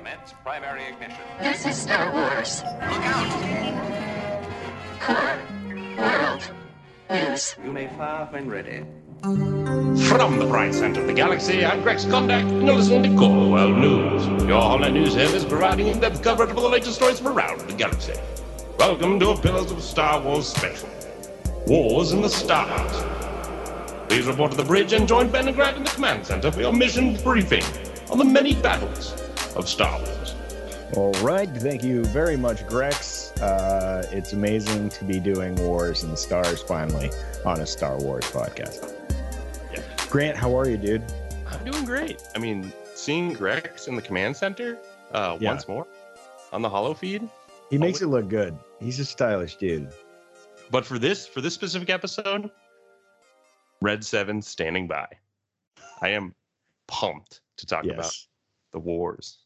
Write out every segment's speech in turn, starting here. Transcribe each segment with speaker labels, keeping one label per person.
Speaker 1: Commence primary ignition.
Speaker 2: This is Star Wars.
Speaker 1: Look out!
Speaker 2: Core World News.
Speaker 3: You may fire when ready.
Speaker 4: From the bright center of the galaxy, I'm Greg Condact, and you're listening to Core World News. Your online news service providing in-depth coverage of all the latest stories from around the galaxy. Welcome to a Pillars of Star Wars special. Wars in the Stars. Please report to the bridge and join Ben and Grant in the command center for your mission briefing on the many battles of Star Wars.
Speaker 5: All right. Thank you very much, Grex. Uh, it's amazing to be doing Wars and the Stars finally on a Star Wars podcast.
Speaker 4: Yeah.
Speaker 5: Grant, how are you, dude?
Speaker 4: I'm doing great. I mean, seeing Rex in the command center uh,
Speaker 5: Yeah.
Speaker 4: once more on the hollow feed.
Speaker 5: He makes it look good. He's a stylish dude.
Speaker 4: But for this for this specific episode, Red Seven standing by. I am pumped to talk about
Speaker 5: Yes.
Speaker 4: The wars.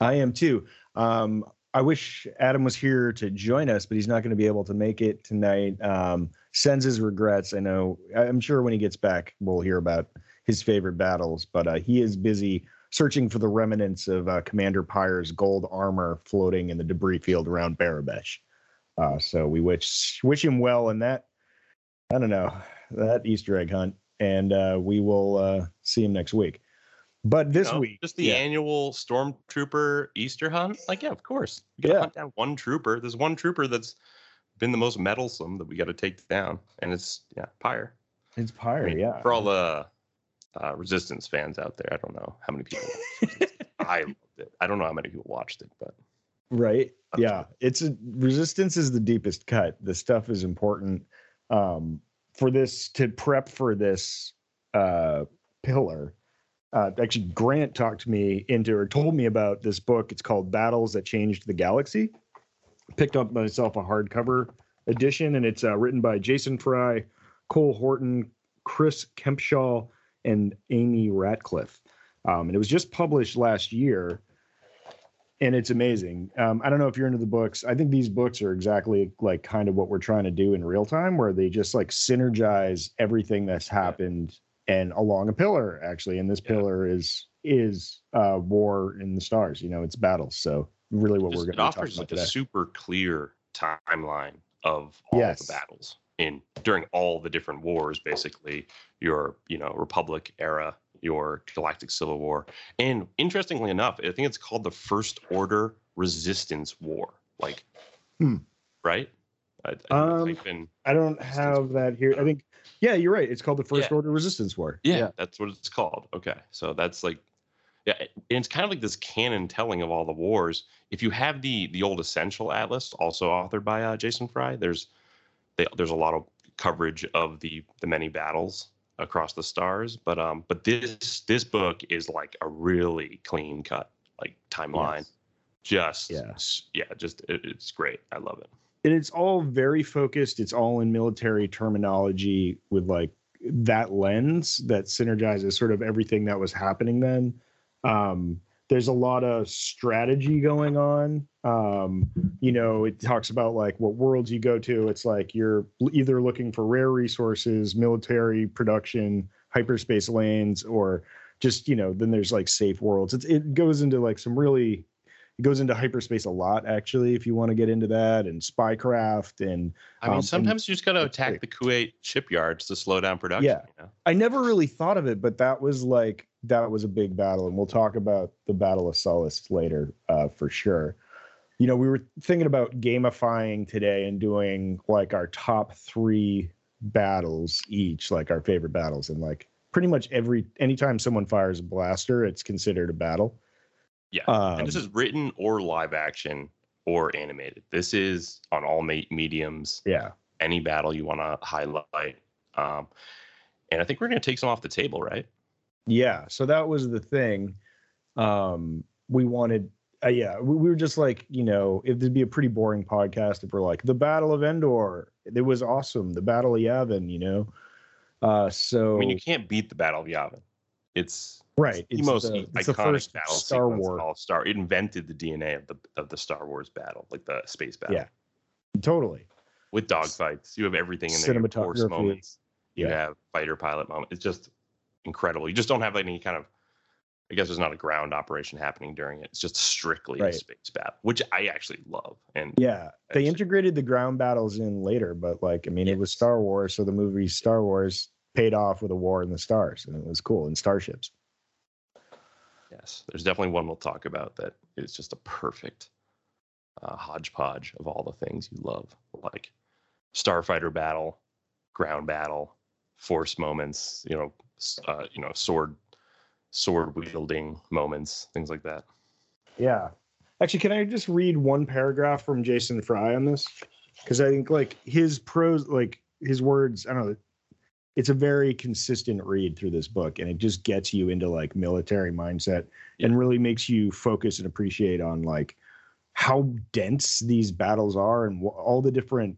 Speaker 5: I am too. Um, I wish Adam was here to join us, but he's not going to be able to make it tonight. Um, sends his regrets. I know. I'm sure when he gets back, we'll hear about his favorite battles. But uh, he is busy searching for the remnants of uh, Commander Pyre's gold armor floating in the debris field around Barabesh. Uh, so we wish wish him well in that. I don't know that Easter egg hunt, and uh, we will uh, see him next week. But this
Speaker 4: You know,
Speaker 5: week,
Speaker 4: just the
Speaker 5: yeah.
Speaker 4: annual stormtrooper Easter hunt. Like, yeah, of course. You gotta
Speaker 5: Yeah.
Speaker 4: hunt down one trooper. There's one trooper that's been the most meddlesome that we got to take down, and it's yeah, Pyre.
Speaker 5: it's
Speaker 4: I
Speaker 5: Pyre,
Speaker 4: mean,
Speaker 5: yeah.
Speaker 4: For all the uh, Resistance fans out there, I don't know how many people. I loved it. I don't know how many people watched it, but
Speaker 5: right
Speaker 4: I'm
Speaker 5: yeah
Speaker 4: sure.
Speaker 5: it's a resistance is the deepest cut the stuff is important um for this to prep for this uh pillar uh actually grant talked to me into or told me about this book it's called battles that changed the galaxy picked up myself a hardcover edition and it's uh, written by jason fry cole horton chris kempshall and amy ratcliffe um, and it was just published last year and it's amazing. Um, I don't know if you're into the books. I think these books are exactly like kind of what we're trying to do in real time, where they just like synergize everything that's happened and along a pillar actually. And this
Speaker 4: Yeah.
Speaker 5: pillar is is uh, war in the stars. You know, it's battles. So really, what
Speaker 4: just-
Speaker 5: we're going to talk
Speaker 4: offers like a super clear timeline of all
Speaker 5: Yes.
Speaker 4: the battles in during all the different wars basically your you know republic era your galactic civil war and interestingly enough i think it's called the first order resistance war like
Speaker 5: Hmm.
Speaker 4: right I, I
Speaker 5: Um,
Speaker 4: type in-
Speaker 5: I don't have that here. I think, yeah, you're right. It's called the First
Speaker 4: Yeah.
Speaker 5: Order Resistance War.
Speaker 4: yeah, that's what it's called. Okay. So that's like yeah and it's kind of like this canon telling of all the wars. If you have the the old essential atlas also authored by uh, jason fry there's they, there's a lot of coverage of the the many battles across the stars. But um but this this book is like a really clean cut like timeline. Just
Speaker 5: Yeah.
Speaker 4: yeah just it, it's great. I love it
Speaker 5: and it's all very focused it's all in military terminology with like that lens that synergizes sort of everything that was happening then. Um there's a lot of strategy going on. Um you know it talks about like what worlds you go to. It's like you're either looking for rare resources military production hyperspace lanes or just you know then there's like safe worlds. It's, it goes into like some really it goes into hyperspace a lot actually if you want to get into that and spycraft and
Speaker 4: i
Speaker 5: Um,
Speaker 4: mean
Speaker 5: and
Speaker 4: sometimes you just gotta attack the kuat shipyards to slow down production
Speaker 5: Yeah.
Speaker 4: you know?
Speaker 5: i never really thought of it but that was like that was a big battle and we'll talk about the battle of Sullust later uh, for sure you know we were thinking about gamifying today and doing like our top three battles each like our favorite battles and like pretty much every anytime someone fires a blaster it's considered a battle
Speaker 4: Yeah,
Speaker 5: um,
Speaker 4: and this is written or live action or animated. This is on all mediums.
Speaker 5: yeah
Speaker 4: Any battle you want to highlight, um, and I think we're going to take some off the table, right?
Speaker 5: Yeah, so that was the thing. Um, we wanted, uh, yeah, we, we were just like, you know, if there'd be a pretty boring podcast if we're like the Battle of Endor, it was awesome. The Battle of Yavin, you know. Uh, so
Speaker 4: I mean, you can't beat the Battle of Yavin. It's
Speaker 5: right,
Speaker 4: the
Speaker 5: it's
Speaker 4: most
Speaker 5: the, it's the
Speaker 4: iconic
Speaker 5: first
Speaker 4: battle
Speaker 5: Star Wars.
Speaker 4: all Star. It invented the DNA of the of the Star Wars battle, like the space battle.
Speaker 5: Yeah. Totally.
Speaker 4: with dogfights, you have everything in there. You have Force
Speaker 5: Cinematography.
Speaker 4: moments. You
Speaker 5: Yeah.
Speaker 4: have fighter pilot moments. It's just incredible. You just don't have any kind of I guess there's not a ground operation happening during it. It's just strictly
Speaker 5: Right.
Speaker 4: a space battle, which I actually love. And
Speaker 5: Yeah, they
Speaker 4: Actually-
Speaker 5: integrated the ground battles in later, but like I mean, it was Star Wars, so the movie Star Wars paid off with a war in the stars, and it was cool in starships.
Speaker 4: Yes, there's definitely one we'll talk about that is just a perfect uh, hodgepodge of all the things you love, like starfighter battle, ground battle, force moments. You know, uh, you know, sword sword wielding moments, things like that.
Speaker 5: Yeah, actually, can I just read one paragraph from Jason Fry on this? Because I think like his prose, like his words, I don't know. It's a very consistent read through this book, and it just gets you into like military mindset and really makes you focus and appreciate on like how dense these battles are and wh- all the different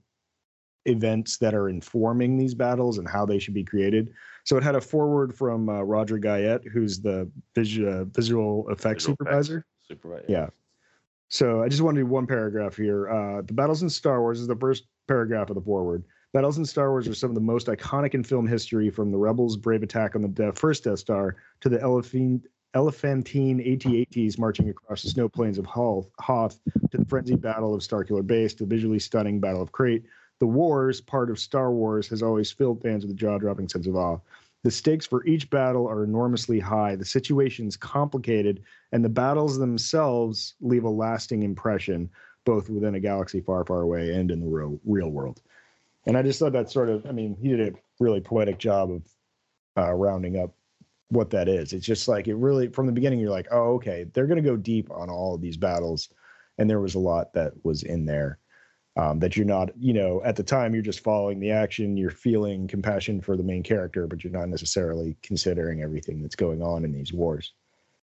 Speaker 5: events that are informing these battles and how they should be created. So it had a forward from uh, Roger Guyett, who's the vis- uh, visual effects
Speaker 4: Visual effects
Speaker 5: supervisor.
Speaker 4: Supervisor.
Speaker 5: Yeah. So I just want to do one paragraph here. Uh, the battles in Star Wars is the first paragraph of the forward. Battles in Star Wars are some of the most iconic in film history, from the Rebels' brave attack on the first Death Star to the Elephant, Elephantine AT-ATs marching across the snow plains of Hoth, to the frenzied battle of Starkiller Base to the visually stunning Battle of Crait. The wars, part of Star Wars, has always filled fans with a jaw-dropping sense of awe. The stakes for each battle are enormously high, the situation's complicated, and the battles themselves leave a lasting impression, both within a galaxy far, far away and in the real, real world. And I just thought that sort of, I mean, he did a really poetic job of uh, rounding up what that is. It's just like it really, from the beginning, you're like, oh, okay, they're going to go deep on all of these battles. And there was a lot that was in there um, that you're not, you know, at the time, you're just following the action, you're feeling compassion for the main character, but you're not necessarily considering everything that's going on in these wars.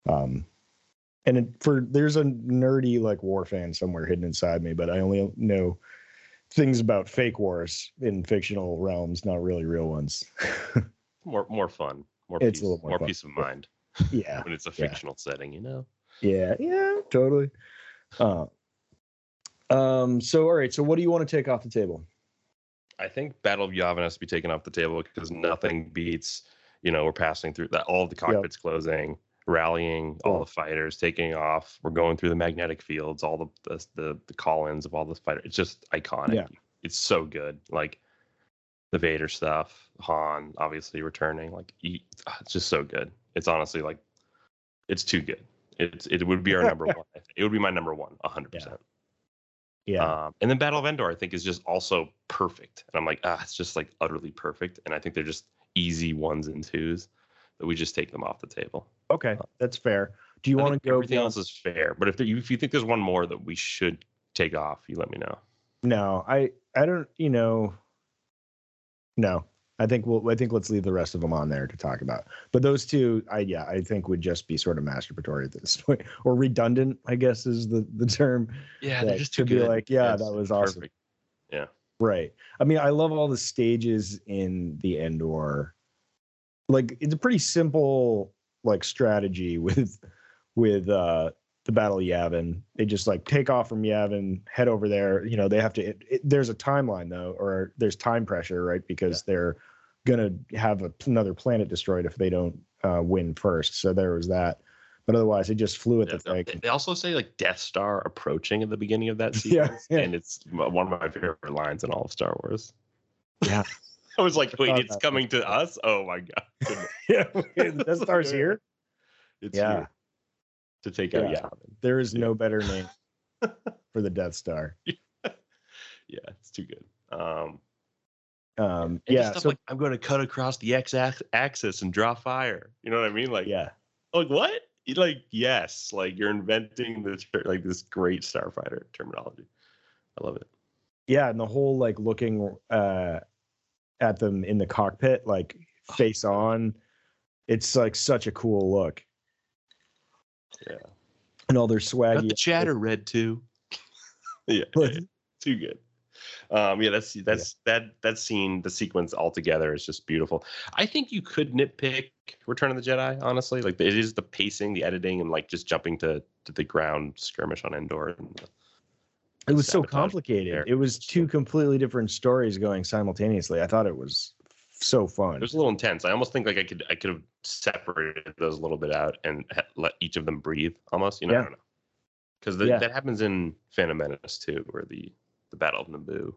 Speaker 5: Um, and it, for there's a nerdy like war fan somewhere hidden inside me, but I only know things about fake wars in fictional realms, not really real ones.
Speaker 4: More more fun. More
Speaker 5: It's a
Speaker 4: peace,
Speaker 5: little more
Speaker 4: more peace of mind
Speaker 5: yeah,
Speaker 4: when it's a
Speaker 5: Yeah.
Speaker 4: fictional setting, you know.
Speaker 5: yeah, yeah, totally. Uh, um. So, all right. So, what do you want to take off the table?
Speaker 4: I think Battle of Yavin has to be taken off the table because nothing beats, you know, we're passing through that all the cockpits closing, rallying all the fighters, taking off. We're going through the magnetic fields, all the the the, the call-ins of all the fighters. It's just iconic.
Speaker 5: Yeah.
Speaker 4: It's so good. Like the Vader stuff, Han obviously returning. Like he- it's just so good. It's honestly like it's too good. It's it would be our number one. It would be my number one, hundred percent.
Speaker 5: Yeah.
Speaker 4: Um, and then Battle of Endor, I think, is just also perfect. And I'm like, ah, it's just like utterly perfect. And I think they're just easy ones and twos that we just take them off the table.
Speaker 5: okay, uh, that's fair. Do you
Speaker 4: I
Speaker 5: want to go?
Speaker 4: Everything
Speaker 5: beyond-
Speaker 4: else is fair. But if, there, if you think there's one more that we should take off, you let me know.
Speaker 5: No, I I don't. You know. No, I think we'll. I think let's leave the rest of them on there to talk about. But those two, I yeah, I think would just be sort of masturbatory at this point, or redundant. I guess is the the term.
Speaker 4: Yeah,
Speaker 5: they're just too be good. like, yeah, that was awesome. Yeah. Right. I mean, I love all the stages in the Endor. Like it's a pretty simple like strategy with with uh the Battle of Yavin. They just like take off from Yavin, head over there. You know, they have to. It, it- there's a timeline though, or there's time pressure, right? Because they're gonna have a, another planet destroyed if they don't uh, win first. So there was that. But otherwise, they just flew at the
Speaker 4: they-
Speaker 5: thing.
Speaker 4: they also say like Death Star approaching at the beginning of that
Speaker 5: Yeah,
Speaker 4: sequence,
Speaker 5: yeah.
Speaker 4: and it's one of my favorite lines in all of Star Wars.
Speaker 5: Yeah.
Speaker 4: I was like, wait, it's coming to us? Oh my god,
Speaker 5: yeah, the Death Star's here.
Speaker 4: it's
Speaker 5: Yeah.
Speaker 4: here to take out
Speaker 5: Yeah. There is no better name for the Death Star.
Speaker 4: Yeah, it's too good. Um,
Speaker 5: Um, yeah. So
Speaker 4: like I'm going to cut across the x axis and draw fire. You know what I mean? Like,
Speaker 5: yeah,
Speaker 4: like what? Like, yes, like you're inventing this like this great starfighter terminology. I love it.
Speaker 5: yeah, and the whole like looking uh, at them in the cockpit, like
Speaker 4: Oh,
Speaker 5: face on, it's like such a cool look,
Speaker 4: Yeah,
Speaker 5: and all their
Speaker 4: got
Speaker 5: swaggy.
Speaker 4: the chatter red too. yeah, yeah, too good. Um, yeah, that's that's that that scene, the sequence altogether is just beautiful. I think you could nitpick Return of the Jedi, honestly. Like it is the pacing, the editing, and like just jumping to, to the ground skirmish on Endor. And
Speaker 5: It was so complicated.
Speaker 4: there.
Speaker 5: It was two completely different stories going simultaneously. I thought it was so fun.
Speaker 4: It was a little intense. I almost think like I could I could have separated those a little bit out and let each of them breathe. Almost, you know,
Speaker 5: Yeah.
Speaker 4: I don't know, because
Speaker 5: Yeah.
Speaker 4: that happens in Phantom Menace too, where the the Battle of Naboo,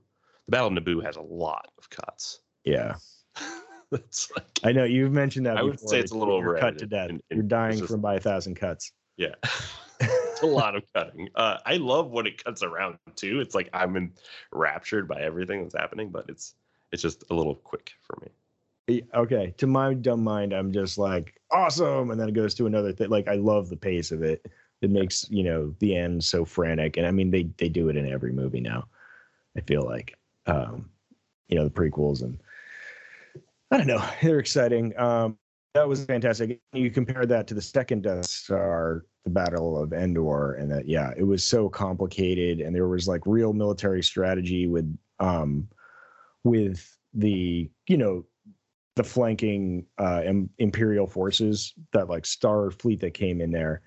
Speaker 4: the Battle of Naboo has a lot of cuts.
Speaker 5: Yeah,
Speaker 4: It's like
Speaker 5: I know you've mentioned that.
Speaker 4: I would say it's a little
Speaker 5: you're cut to death.
Speaker 4: and- and
Speaker 5: you're dying
Speaker 4: just-
Speaker 5: from by a thousand cuts.
Speaker 4: yeah, it's a lot of cutting. Uh, I love when it cuts around too. It's like I'm enraptured by everything that's happening, but it's it's just a little quick for me.
Speaker 5: Okay, to my dumb mind, I'm just like awesome, and then it goes to another thing. Like I love the pace of it. It makes you know the end so frantic, and I mean they they do it in every movie now. I feel like, um, you know, the prequels and I don't know, they're exciting. Um, that was fantastic. You compare that to the second Death Star, the Battle of Endor, and that yeah, it was so complicated, and there was like real military strategy with um, with the you know the flanking uh, im- imperial forces that like star fleet that came in there.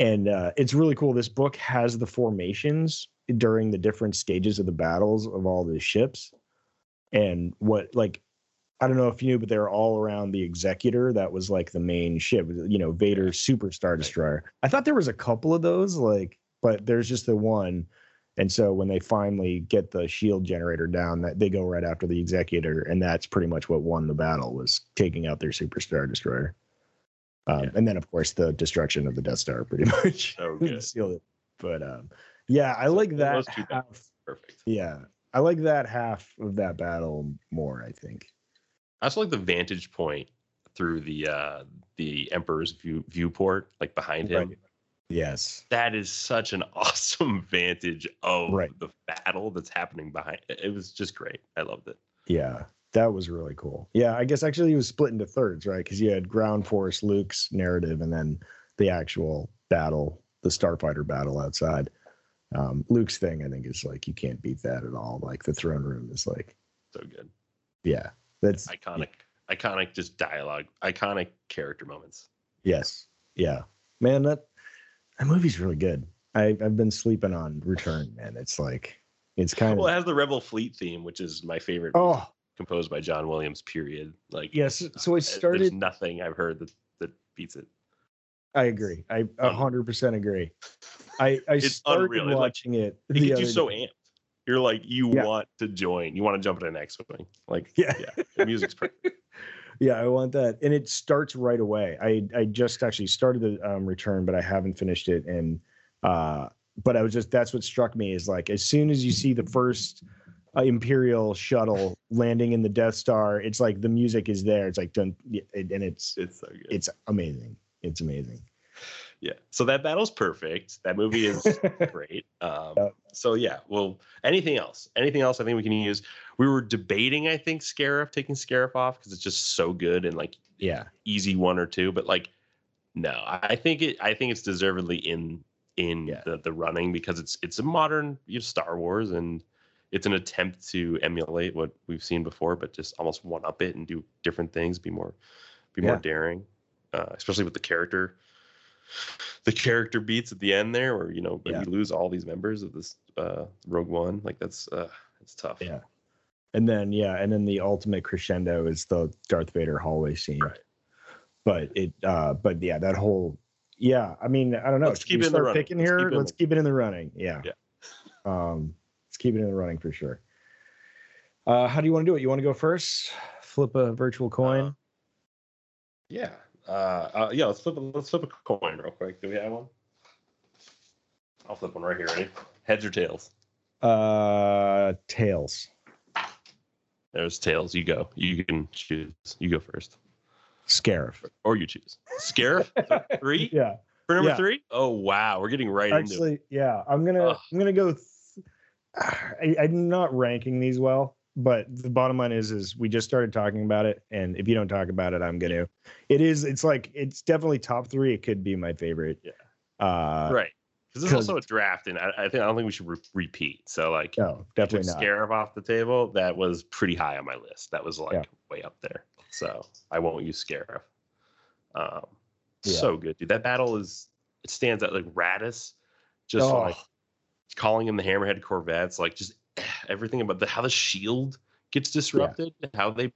Speaker 5: And uh, it's really cool. This book has the formations during the different stages of the battles of all the ships. And what like i don't know if you knew but they were all around the executor that was like the main ship you know vader's super star destroyer i thought there was a couple of those like but there's just the one and so when they finally get the shield generator down, that they go right after the executor, and that's pretty much what won the battle was taking out their Super Star destroyer. Um,
Speaker 4: Yeah.
Speaker 5: And then of course the destruction of the Death Star, pretty much
Speaker 4: So good.
Speaker 5: sealed it. But um, yeah, I like that half.
Speaker 4: Perfect.
Speaker 5: Yeah, I like that half of that battle more. I think.
Speaker 4: I also like the vantage point through the uh the Emperor's view viewport, like behind him.
Speaker 5: Right. Yes.
Speaker 4: That is such an awesome vantage of
Speaker 5: Right.
Speaker 4: the battle that's happening behind. It was just great. I loved it.
Speaker 5: Yeah, that was really cool. Yeah, I guess actually it was split into thirds, right? Because you had ground force, Luke's narrative, and then the actual battle, the starfighter battle outside. Um, Luke's thing, I think, is like you can't beat that at all. Like the throne room is like,
Speaker 4: So good.
Speaker 5: yeah, that's
Speaker 4: Iconic. Iconic just dialogue. Iconic character moments.
Speaker 5: yes, yeah, man. That that movie's really good. I I've been sleeping on Return, man. It's like it's kind of
Speaker 4: Well, it has the Rebel Fleet theme, which is my favorite.
Speaker 5: oh
Speaker 4: composed by John Williams. Period. Like
Speaker 5: yes. So it
Speaker 4: uh,
Speaker 5: started.
Speaker 4: There's nothing I've heard that that beats it.
Speaker 5: I agree. I a
Speaker 4: Um,
Speaker 5: hundred percent agree. I I
Speaker 4: It's
Speaker 5: started
Speaker 4: unreal.
Speaker 5: Watching it.
Speaker 4: It
Speaker 5: the
Speaker 4: gets you so amped. You're like you
Speaker 5: Yeah.
Speaker 4: want to join. You want to jump in an X-wing. Like
Speaker 5: Yeah.
Speaker 4: yeah. The music's perfect.
Speaker 5: Yeah, I want that, and it starts right away. I I just actually started the um, return, but I haven't finished it. And uh, but I was just that's what struck me is like as soon as you see the first uh, Imperial shuttle landing in the Death Star, it's like the music is there. It's like done, and it's
Speaker 4: It's so good.
Speaker 5: it's amazing. It's amazing.
Speaker 4: Yeah. So that battle's perfect. That movie is great. Um,
Speaker 5: Yeah.
Speaker 4: So yeah. Well, anything else? Anything else? I think we can use. We were debating. I think Scarif taking Scarif off because it's just so good and like
Speaker 5: yeah,
Speaker 4: easy one or two. But like, no, I think it. I think it's deservedly in in
Speaker 5: Yeah.
Speaker 4: the the running because it's it's a modern you know, Star Wars and it's an attempt to emulate what we've seen before, but just almost one up it and do different things, be more be more daring, uh, especially with the character. The character beats at the end there, where you know, when
Speaker 5: Yeah.
Speaker 4: you lose all these members of this uh, Rogue One, like that's uh, it's tough.
Speaker 5: yeah. And then yeah, and then the ultimate crescendo is the Darth Vader hallway scene.
Speaker 4: Right.
Speaker 5: But it, uh, but yeah, that whole, yeah. I mean, I don't know.
Speaker 4: Let's
Speaker 5: Should
Speaker 4: keep
Speaker 5: we
Speaker 4: it in the
Speaker 5: start
Speaker 4: running.
Speaker 5: picking
Speaker 4: Let's keep it in
Speaker 5: let's
Speaker 4: the-
Speaker 5: keep it in the running. Yeah.
Speaker 4: Yeah.
Speaker 5: Um, let's keep it in the running for sure. Uh, how do you want to do it? You want to go first? Flip a virtual coin.
Speaker 4: Uh, Yeah. Uh, uh, yeah. Let's flip. A, let's flip a coin real quick. Do we have one? I'll flip one right here. Ready? Heads or tails?
Speaker 5: Uh, tails.
Speaker 4: There's tails. You go. You can choose. You go first,
Speaker 5: Scarif.
Speaker 4: or you choose. Scarif three
Speaker 5: Yeah.
Speaker 4: for number
Speaker 5: Yeah.
Speaker 4: three. Oh wow, we're getting right into it.
Speaker 5: Actually, yeah. I'm gonna.
Speaker 4: Ugh.
Speaker 5: I'm gonna go. Th- I, I'm not ranking these well, but the bottom line is, is we just started talking about it, and if you don't talk about it, I'm gonna. It is. It's like it's definitely top three. It could be my favorite.
Speaker 4: Yeah.
Speaker 5: Uh,
Speaker 4: right. Because this is
Speaker 5: 'cause-
Speaker 4: also a draft, and I, I think I don't think we should re- repeat. So like,
Speaker 5: No, definitely
Speaker 4: took
Speaker 5: not.
Speaker 4: Scarif off the table. That was pretty high on my list. That was like
Speaker 5: Yeah.
Speaker 4: way up there. So I won't use Scarif. Um,
Speaker 5: Yeah.
Speaker 4: so good, dude. That battle is it stands out like Raddus, just
Speaker 5: Oh.
Speaker 4: like calling him the Hammerhead Corvettes, like just everything about the how the shield gets disrupted. How they,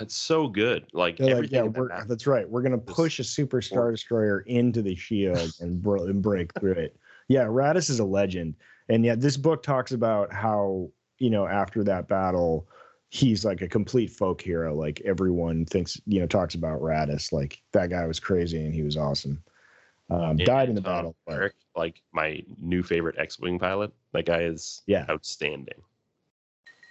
Speaker 4: it's so good. Like
Speaker 5: like, yeah,
Speaker 4: that
Speaker 5: that's right. We're gonna push a super star destroyer into the shield and, bro- and break through it. Yeah, Raddus is a legend, and yeah, this book talks about how you know after that battle, he's like a complete folk hero. Like everyone thinks, you know, talks about Raddus. Like that guy was crazy and he was awesome. Um,
Speaker 4: Yeah,
Speaker 5: died in the
Speaker 4: Tom
Speaker 5: battle.
Speaker 4: Merrick, like my new favorite X-wing pilot. That guy is
Speaker 5: Yeah.
Speaker 4: outstanding.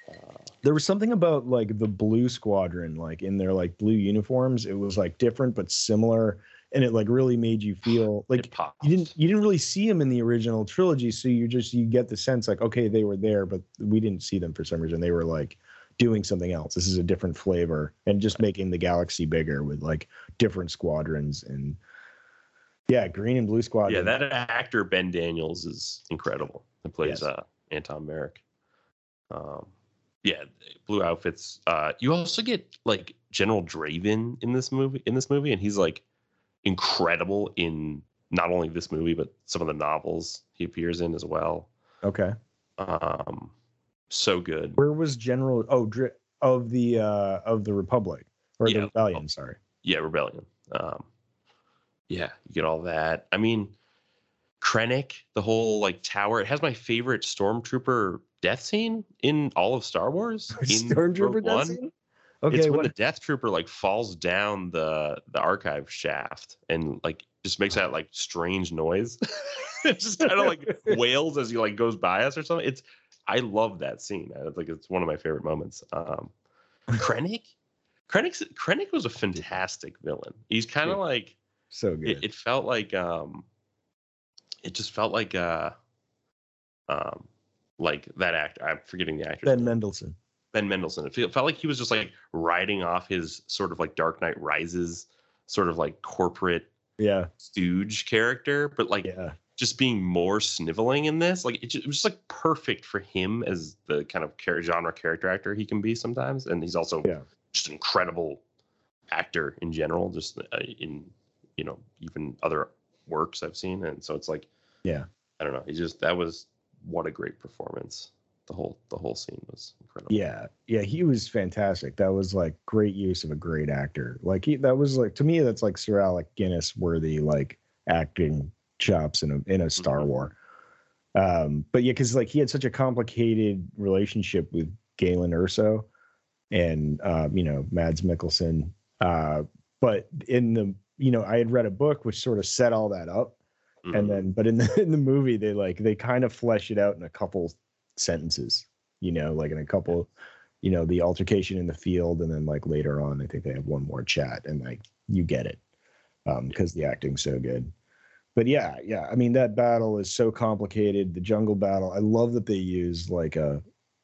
Speaker 4: Uh,
Speaker 5: there was something about like the blue squadron like in their like blue uniforms it was like different but similar and it like really made you feel like you didn't you didn't really see them in the original trilogy so you just you get the sense like okay they were there but we didn't see them for some reason they were like doing something else this is a different flavor and just making the galaxy bigger with like different squadrons and yeah green and blue
Speaker 4: Squad.
Speaker 5: Yeah,
Speaker 4: that actor Ben Daniels is incredible. That plays
Speaker 5: Yes.
Speaker 4: uh, Antoc Merrick. Um, yeah, blue outfits. Uh, you also get like General Draven in this movie. In this movie, and he's like incredible in not only this movie but some of the novels he appears in as well.
Speaker 5: okay
Speaker 4: Um, so good.
Speaker 5: where was general oh Dri- of the uh of the republic or
Speaker 4: Yeah.
Speaker 5: the rebellion sorry
Speaker 4: Yeah, Rebellion. Um, yeah, you get all that. I mean, Krennic, the whole like tower. It has my favorite stormtrooper death scene in all of Star Wars. in
Speaker 5: Stormtrooper death
Speaker 4: One.
Speaker 5: scene? Okay.
Speaker 4: It's when
Speaker 5: what,
Speaker 4: the Death Trooper like falls down the the archive shaft and like just makes that like strange noise. it just kind of like wails as he like goes by us or something. It's I love that scene. I like it's one of my favorite moments. Um, Krennic, Krennic's Krennic was a fantastic villain. He's kind of
Speaker 5: Yeah.
Speaker 4: like
Speaker 5: so good.
Speaker 4: it, it felt like um it just felt like uh um like that actor i'm forgetting the actor
Speaker 5: ben Mendelsohn.
Speaker 4: ben mendelsohn it felt, like he was just like riding off his sort of like dark knight rises sort of like corporate
Speaker 5: Yeah,
Speaker 4: stooge character but like
Speaker 5: yeah,
Speaker 4: just being more sniveling in this like it, ju- it was just like perfect for him as the kind of genre character actor he can be sometimes and he's also
Speaker 5: Yeah.
Speaker 4: just an incredible actor in general just uh, in you know even other works i've seen and so it's like
Speaker 5: yeah.
Speaker 4: i don't know he just that was what a great performance the whole the whole scene was incredible
Speaker 5: Yeah, yeah, he was fantastic. That was like great use of a great actor. Like he, that was like to me, that's like Sir Alec Guinness worthy like acting chops in a in a Star
Speaker 4: Mhm.
Speaker 5: War. Um, but yeah, because like he had such a complicated relationship with Galen Erso and uh, you know Mads Mikkelsen. Uh, but in the you know I had read a book which sort of set all that up,
Speaker 4: Mhm.
Speaker 5: and then but in the in the movie they like they kind of flesh it out in a couple sentences you know like in a couple you know the altercation in the field and then like later on i think they have one more chat and like you get it um because the acting's so good but yeah yeah i mean that battle is so complicated the jungle battle i love that they use like a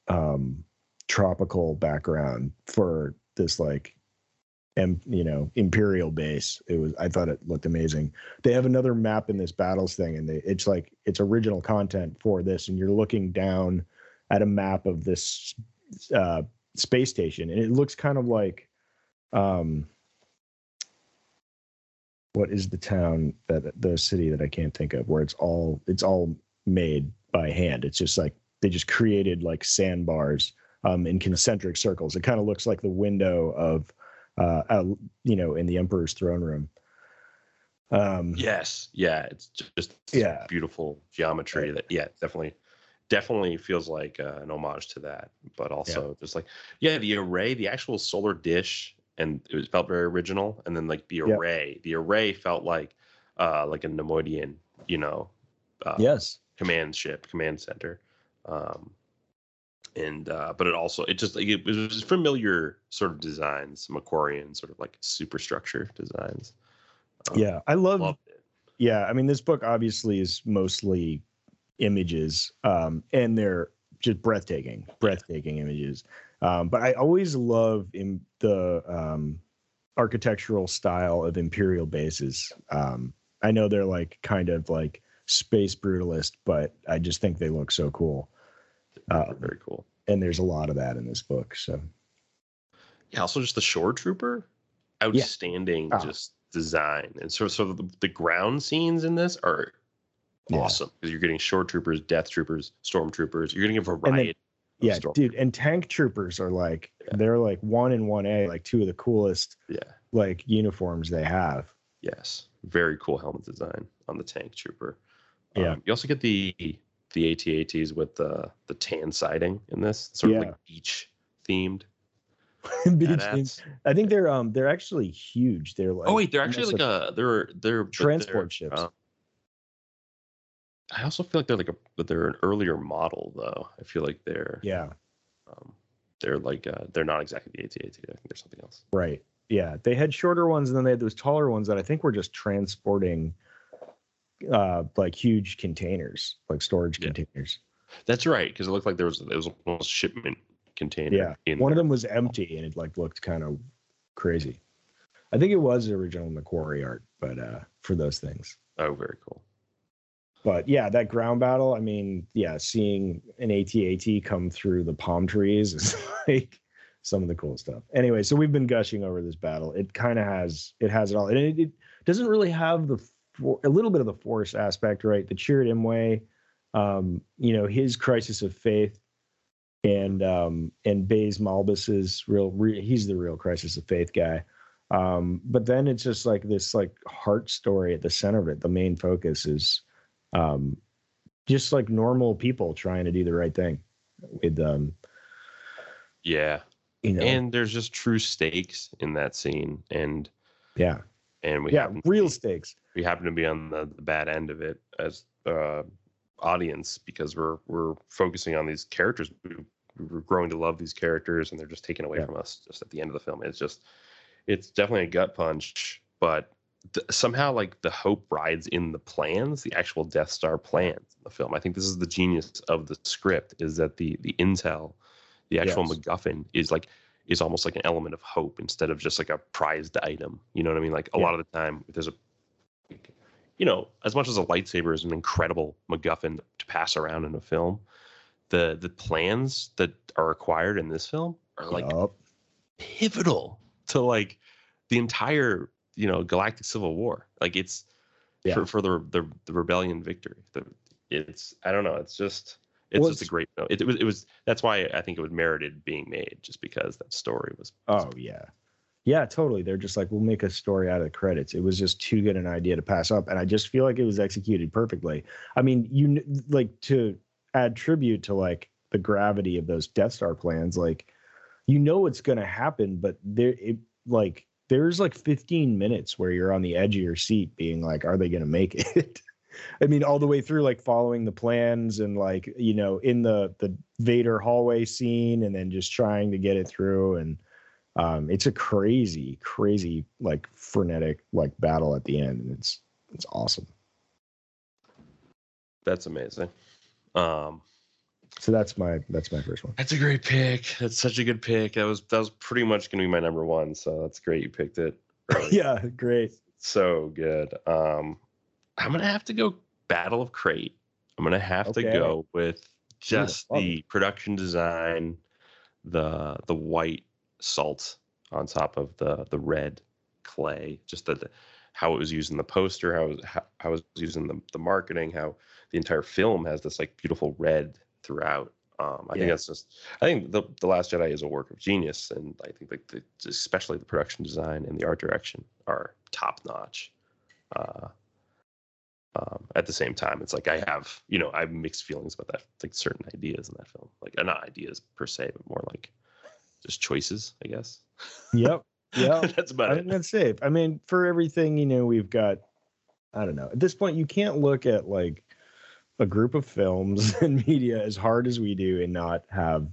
Speaker 5: um tropical background for this like and you know imperial base it was i thought it looked amazing. They have another map in this battles thing and they, it's like it's original content for this and you're looking down at a map of this uh space station and it looks kind of like um what is the town that the city that i can't think of where it's all it's all made by hand. It's just like they just created like sandbars um in concentric circles. It kind of looks like the window of uh, uh you know in the emperor's throne room. Um
Speaker 4: yes. Yeah it's just
Speaker 5: Yeah.
Speaker 4: beautiful geometry that yeah definitely definitely feels like uh, an homage to that but also just like yeah the array the actual solar dish and it was, felt very original and then like the
Speaker 5: Yeah.
Speaker 4: array the array felt like uh like a neimoidian you know uh,
Speaker 5: yes.
Speaker 4: command ship command center. Um and uh but it also it just like it was familiar sort of designs macquarian sort of like superstructure designs. Um,
Speaker 5: yeah i love yeah i mean this book obviously is mostly images um and they're just breathtaking breathtaking images. Um but i always love in the um architectural style of imperial bases. Um i know they're like kind of like space brutalist but i just think they look so cool uh,
Speaker 4: very cool
Speaker 5: and there's a lot of that in this book so
Speaker 4: yeah also just the shore trooper outstanding
Speaker 5: Ah.
Speaker 4: just design and so so the, the ground scenes in this are
Speaker 5: Yeah.
Speaker 4: awesome because you're getting shore troopers death troopers stormtroopers you're getting a variety
Speaker 5: Yeah,
Speaker 4: Storm-
Speaker 5: dude, and tank troopers are like
Speaker 4: Yeah.
Speaker 5: they're like one in one A, like two of the coolest
Speaker 4: Yeah.
Speaker 5: like uniforms they have.
Speaker 4: Yes, very cool helmet design on the tank trooper.
Speaker 5: Yeah.
Speaker 4: Um, you also get the the AT-ATs with the the tan siding in this, sort of like beach themed.
Speaker 5: Beach teams. I think they're um they're actually huge. They're like
Speaker 4: oh wait, they're actually like a they're they're
Speaker 5: transport
Speaker 4: they're,
Speaker 5: ships.
Speaker 4: uh, I also feel like they're like a but they're an earlier model though. I feel like they're
Speaker 5: yeah,
Speaker 4: um, they're like uh, they're not exactly the AT-AT. I think they're something else.
Speaker 5: right. Yeah, they had shorter ones and then they had those taller ones that I think were just transporting uh like huge containers, like storage
Speaker 4: Yeah.
Speaker 5: containers.
Speaker 4: That's right, because it looked like there was there was almost a shipment container.
Speaker 5: Yeah. One of them was empty and it like looked kind of crazy. I think it was the original McQuarrie art, but uh for those things.
Speaker 4: Oh, very cool.
Speaker 5: But yeah, that ground battle, I mean, yeah, seeing an AT-AT come through the palm trees is like some of the cool stuff. Anyway, so we've been gushing over this battle. It kind of has it has it all. And it, it doesn't really have the for, a little bit of the force aspect, right? The Chirrut Imwe, um, you know, his crisis of faith and um and Baze Malbus's real re, he's the real crisis of faith guy. Um, but then it's just like this like heart story at the center of it. The main focus is um just like normal people trying to do the right thing with um
Speaker 4: Yeah,
Speaker 5: you know
Speaker 4: and there's just true stakes in that scene, and
Speaker 5: yeah
Speaker 4: and we
Speaker 5: yeah real
Speaker 4: be-
Speaker 5: stakes
Speaker 4: we happen to be on the, the bad end of it as uh audience because we're we're focusing on these characters we, we're growing to love these characters and they're just taken away
Speaker 5: Yeah.
Speaker 4: from us just at the end of the film it's just it's definitely a gut punch but th- somehow like the hope rides in the plans the actual death star plans in the film i think this is the genius of the script is that the the intel the actual
Speaker 5: Yes.
Speaker 4: macguffin is like is almost like an element of hope instead of just like a prized item you know what i mean like a
Speaker 5: Yeah.
Speaker 4: lot of the time if there's a you know, as much as a lightsaber is an incredible MacGuffin to pass around in a film, the the plans that are acquired in this film are like
Speaker 5: Yup.
Speaker 4: pivotal to like the entire you know galactic civil war. Like it's
Speaker 5: Yeah.
Speaker 4: for for the, the the rebellion victory. The, it's I don't know. It's just it's
Speaker 5: Well,
Speaker 4: just a great. It, it was it was that's why I think it was merited being made just because that story was.
Speaker 5: oh yeah yeah totally they're just like we'll make a story out of the credits it was just too good an idea to pass up and i just feel like it was executed perfectly i mean you like to add tribute to like the gravity of those death star plans like you know what's going to happen but there it like there's like 15 minutes where you're on the edge of your seat being like are they going to make it i mean all the way through like following the plans and like you know in the the vader hallway scene and then just trying to get it through and um it's a crazy crazy like frenetic like battle at the end and it's it's awesome
Speaker 4: That's amazing. Um,
Speaker 5: so that's my that's my first one
Speaker 4: That's a great pick. That's such a good pick. That was that was pretty much going to be my number one. So that's great you picked it.
Speaker 5: yeah great
Speaker 4: So good. Um, I'm gonna have to go Battle of Crait. I'm gonna have
Speaker 5: Okay.
Speaker 4: to go with just
Speaker 5: love
Speaker 4: the production design, the the white salt on top of the the red clay. Just the, the how it was used in the poster, how it was, how, how it was used in the, the marketing, how the entire film has this like beautiful red throughout. Um, I
Speaker 5: Yeah.
Speaker 4: think that's just. I think the the Last Jedi is a work of genius, and I think like the, especially the production design and the art direction are top notch. Uh, um, at the same time, it's like I have you know I have mixed feelings about that, like certain ideas in that film, like uh, not ideas per se, but more like just choices, I guess.
Speaker 5: yep Yeah.
Speaker 4: that's about
Speaker 5: I
Speaker 4: it.
Speaker 5: think that's safe. I mean, for everything, you know, we've got, I don't know, at this point, you can't look at like a group of films and media as hard as we do and not have,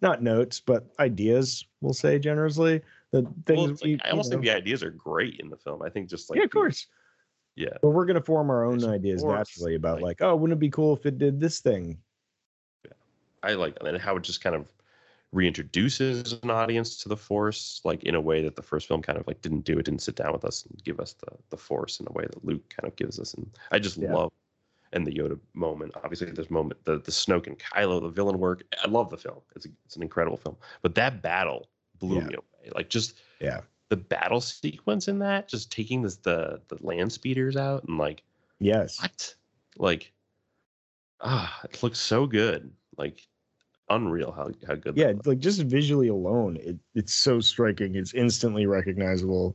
Speaker 5: not notes, but ideas, we'll say generously. The things
Speaker 4: Well, like,
Speaker 5: we-
Speaker 4: I almost think the ideas are great in the film. I think just like
Speaker 5: yeah, of
Speaker 4: the-
Speaker 5: course.
Speaker 4: Yeah,
Speaker 5: But we're going to form our own
Speaker 4: There's
Speaker 5: ideas naturally about
Speaker 4: like-
Speaker 5: like, oh, wouldn't it be cool if it did this thing? Yeah.
Speaker 4: I like and how it just kind of reintroduces an audience to the force like in a way that the first film kind of like didn't do it didn't sit down with us and give us the the force in a way that luke kind of gives us and i just
Speaker 5: Yeah.
Speaker 4: love and the yoda moment obviously this moment the the snoke and kylo the villain work i love the film it's a, it's an incredible film but that battle blew
Speaker 5: Yeah.
Speaker 4: me away like just
Speaker 5: Yeah.
Speaker 4: The battle sequence in that just taking this the the land speeders out and like
Speaker 5: Yes.
Speaker 4: what? Like, ah, it looks so good. Like, unreal how how good.
Speaker 5: yeah like just visually alone it, it's so striking it's instantly recognizable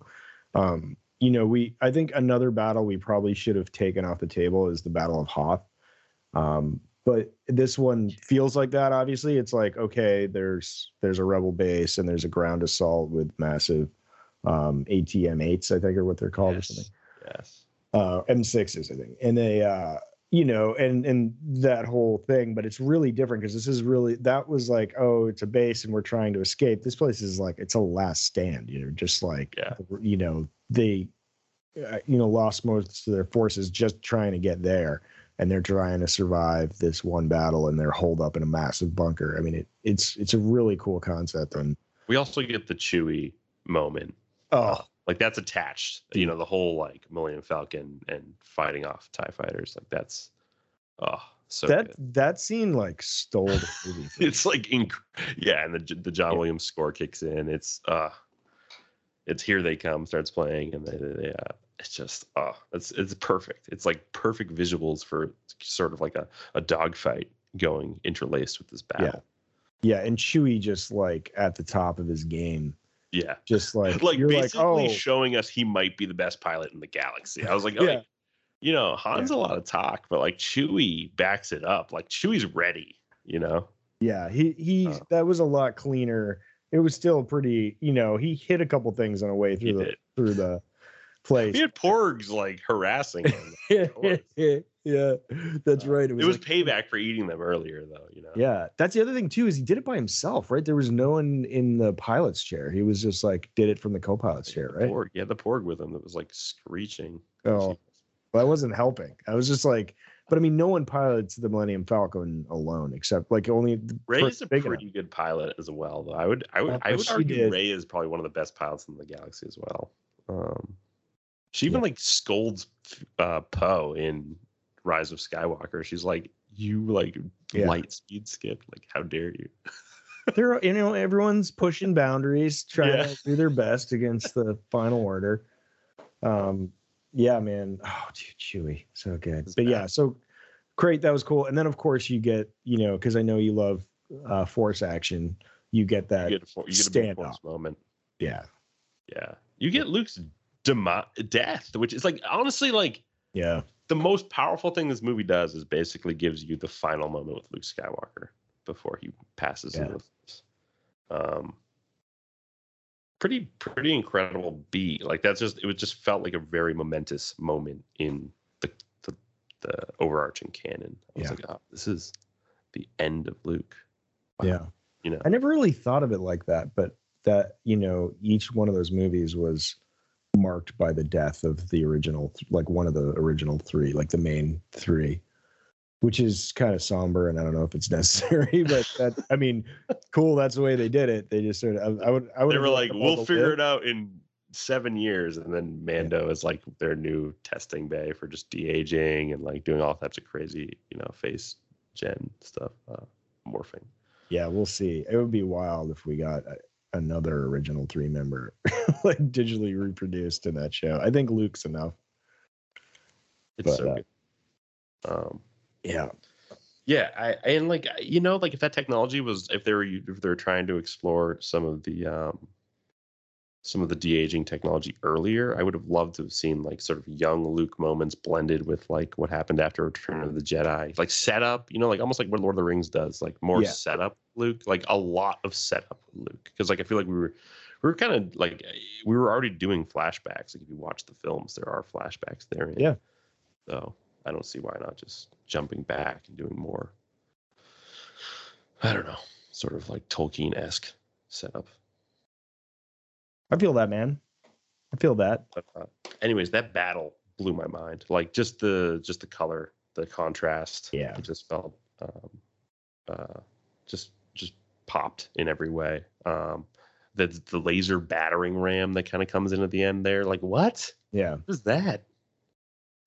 Speaker 5: um you know we i think another battle we probably should have taken off the table is the battle of hoth um but this one feels like that obviously it's like okay there's there's a rebel base and there's a ground assault with massive um atm 8s i think are what they're called or something
Speaker 4: yes. yes.
Speaker 5: uh m6s i think and they uh you know and and that whole thing but it's really different because this is really that was like oh it's a base and we're trying to escape this place is like it's a last stand you know just like
Speaker 4: Yeah.
Speaker 5: you know they uh, you know lost most of their forces just trying to get there and they're trying to survive this one battle and they're holed up in a massive bunker i mean it it's it's a really cool concept and
Speaker 4: We also get the Chewie moment.
Speaker 5: Oh
Speaker 4: Like that's attached. You know, the whole like Millennium Falcon and fighting off TIE fighters. Like that's oh so
Speaker 5: that
Speaker 4: good.
Speaker 5: that scene like stole the movie.
Speaker 4: It's like inc- yeah, and the the John
Speaker 5: Yeah.
Speaker 4: Williams score kicks in. It's uh it's here they come starts playing and they, they uh it's just oh it's it's perfect. It's like perfect visuals for sort of like a a dogfight going interlaced with this battle.
Speaker 5: Yeah. yeah and chewie just like at the top of his game
Speaker 4: Yeah.
Speaker 5: just like
Speaker 4: like
Speaker 5: you're like
Speaker 4: basically
Speaker 5: oh
Speaker 4: showing us he might be the best pilot in the galaxy. I was like, oh,
Speaker 5: Yeah.
Speaker 4: you know, Han's a lot of talk, but like Chewie backs it up. Like Chewie's ready, you know.
Speaker 5: yeah he he
Speaker 4: Uh.
Speaker 5: that was a lot cleaner it was still pretty you know he hit a couple things on the way
Speaker 4: He
Speaker 5: through the
Speaker 4: did.
Speaker 5: through the place
Speaker 4: He had Porgs like harassing him.
Speaker 5: yeah that's right
Speaker 4: it was
Speaker 5: like-
Speaker 4: payback for eating them earlier, though. You know.
Speaker 5: yeah that's the other thing too is he did it by himself right there was no one in the pilot's chair he was just like did it from the co-pilot's chair right
Speaker 4: Porg, had the Porg with him that was like screeching.
Speaker 5: oh Well, that wasn't helping. I was just like, but I mean, no one pilots the Millennium Falcon alone, except like only Rey
Speaker 4: is a pretty
Speaker 5: enough.
Speaker 4: good pilot as well, though. I would, I would,
Speaker 5: Uh,
Speaker 4: I would argue
Speaker 5: did.
Speaker 4: Rey is probably one of the best pilots in the galaxy as well. Um, she even like scolds uh, Poe in Rise of Skywalker. She's like, "You like
Speaker 5: Yeah.
Speaker 4: light speed skip? Like, how dare you?"
Speaker 5: They're you know everyone's pushing boundaries, trying
Speaker 4: Yeah.
Speaker 5: to do their best against the Final Order. Um, yeah, man. Oh, dude, Chewie, so good.
Speaker 4: It's
Speaker 5: But
Speaker 4: bad.
Speaker 5: yeah, so great. That was cool. And then of course you get you know because I know you love uh, force action. You get that.
Speaker 4: You get a, you get a big
Speaker 5: stand
Speaker 4: force moment.
Speaker 5: yeah,
Speaker 4: Yeah, you get Luke's death, which is like honestly like
Speaker 5: yeah,
Speaker 4: the most powerful thing this movie does is basically gives you the final moment with Luke Skywalker before he passes
Speaker 5: Yeah.
Speaker 4: into. Um, pretty pretty incredible beat. Like that's just it was just felt like a very momentous moment in the the, the overarching canon. I was
Speaker 5: Yeah.
Speaker 4: like, oh, this is the end of Luke. Wow.
Speaker 5: yeah.
Speaker 4: You know,
Speaker 5: I never really thought of it like that, but that you know each one of those movies was marked by the death of the original, like one of the original three, like the main three, which is kind of somber, and I don't know if it's necessary, but that I mean, cool. That's the way they did it. They just sort of, I, I would, I would.
Speaker 4: they were like, we'll figure it out in seven years, and then Mando is like their new testing bay for just de aging and like doing all types of crazy, you know, face gen stuff, uh, morphing.
Speaker 5: Yeah, we'll see. It would be wild if we got a, another original three member like digitally reproduced in that show. I think Luke's enough.
Speaker 4: It's
Speaker 5: But,
Speaker 4: so
Speaker 5: uh,
Speaker 4: good. Um,
Speaker 5: Yeah,
Speaker 4: yeah, I and like you know, like if that technology was, if they were if they were trying to explore some of the um, some of the de aging technology earlier, I would have loved to have seen like sort of young Luke moments blended with like what happened after Return of the Jedi, like setup, you know, like almost like what Lord of the Rings does, like more
Speaker 5: Yeah.
Speaker 4: setup Luke, like a lot of setup Luke, because like I feel like we were we were kind of like we were already doing flashbacks. Like if you watch the films, there are flashbacks there.
Speaker 5: Yeah.
Speaker 4: So I don't see why not just jumping back and doing more. I don't know, sort of like Tolkien esque setup.
Speaker 5: I feel that, man. I feel that.
Speaker 4: But uh, anyways, that battle blew my mind. Like just the just the color, the contrast.
Speaker 5: Yeah.
Speaker 4: it just felt um, uh, just just popped in every way. Um, the the laser battering ram that kind of comes in at the end there. Like what?
Speaker 5: Yeah.
Speaker 4: What is that?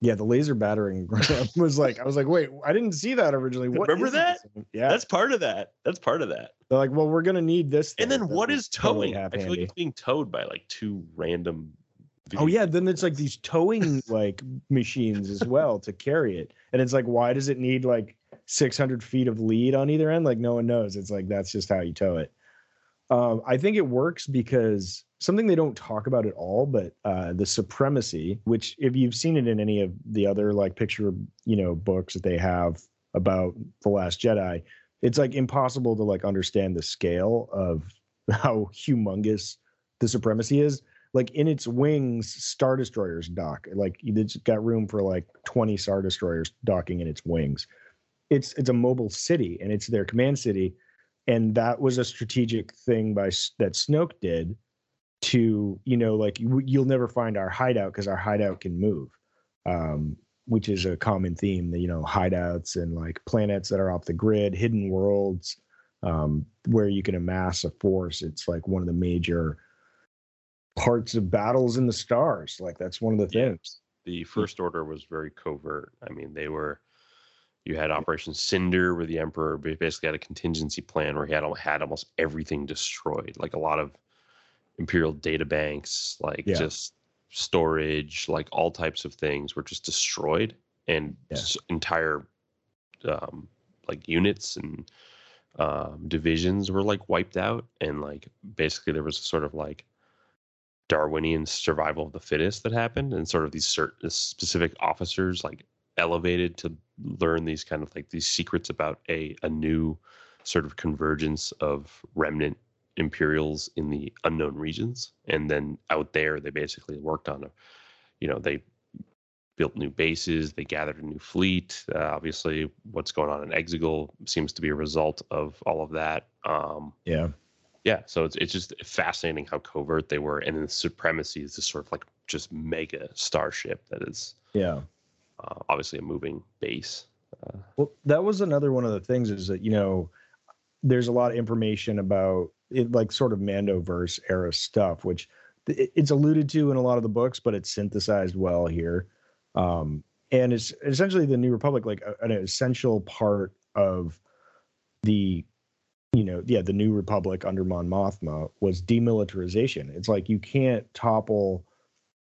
Speaker 5: Yeah, the laser battering ram was like, I was like, wait, I didn't see that originally. What
Speaker 4: Remember that?
Speaker 5: this? Yeah.
Speaker 4: That's part of that. That's part of that.
Speaker 5: They're like, well, we're gonna need this.
Speaker 4: And then
Speaker 5: That
Speaker 4: what is
Speaker 5: totally
Speaker 4: towing? I feel like it's being towed by like two random.
Speaker 5: Oh yeah, then it's like these towing like machines as well to carry it, and it's like, why does it need like 600 feet of lead on either end. Like no one knows. It's like that's just how you tow it. Um, I think it works because something they don't talk about at all, but uh, the supremacy, which if you've seen it in any of the other like picture, you know, books that they have about the Last Jedi, it's like impossible to like understand the scale of how humongous the supremacy is. Like in its wings, star destroyers dock. Like it's got room for like 20 star destroyers docking in its wings. It's it's a mobile city and it's their command city and that was a strategic thing by that Snoke did to you know like you, you'll never find our hideout because our hideout can move um, which is a common theme you know hideouts and like planets that are off the grid hidden worlds um, where you can amass a force it's like one of the major parts of battles in the stars like that's one of the
Speaker 4: Yeah.
Speaker 5: things
Speaker 4: The First Order was very covert. I mean, they were. You had Operation Cinder, where the Emperor basically had a contingency plan where he had had almost everything destroyed, like a lot of Imperial data banks, like
Speaker 5: Yeah.
Speaker 4: just storage, like all types of things were just destroyed, and
Speaker 5: Yeah.
Speaker 4: s- entire um, like units and um, divisions were like wiped out, and like basically there was a sort of like Darwinian survival of the fittest that happened, and sort of these certain specific officers like elevated to learn these kind of like these secrets about a a new sort of convergence of remnant imperials in the unknown regions, and then out there they basically worked on a, you know, they built new bases, they gathered a new fleet. Uh, obviously, what's going on in Exegol seems to be a result of all of that. Um,
Speaker 5: yeah
Speaker 4: yeah, so it's it's just fascinating how covert they were, and then the supremacy is this sort of like just mega starship that is
Speaker 5: yeah
Speaker 4: uh, obviously a moving base.
Speaker 5: Well, that was another one of the things is that you know, there's a lot of information about it, like sort of Mandoverse era stuff, which it- it's alluded to in a lot of the books, but it's synthesized well here. Um, and it's essentially the New Republic, like a- an essential part of the, you know, yeah, the New Republic under Mon Mothma was demilitarization. It's like you can't topple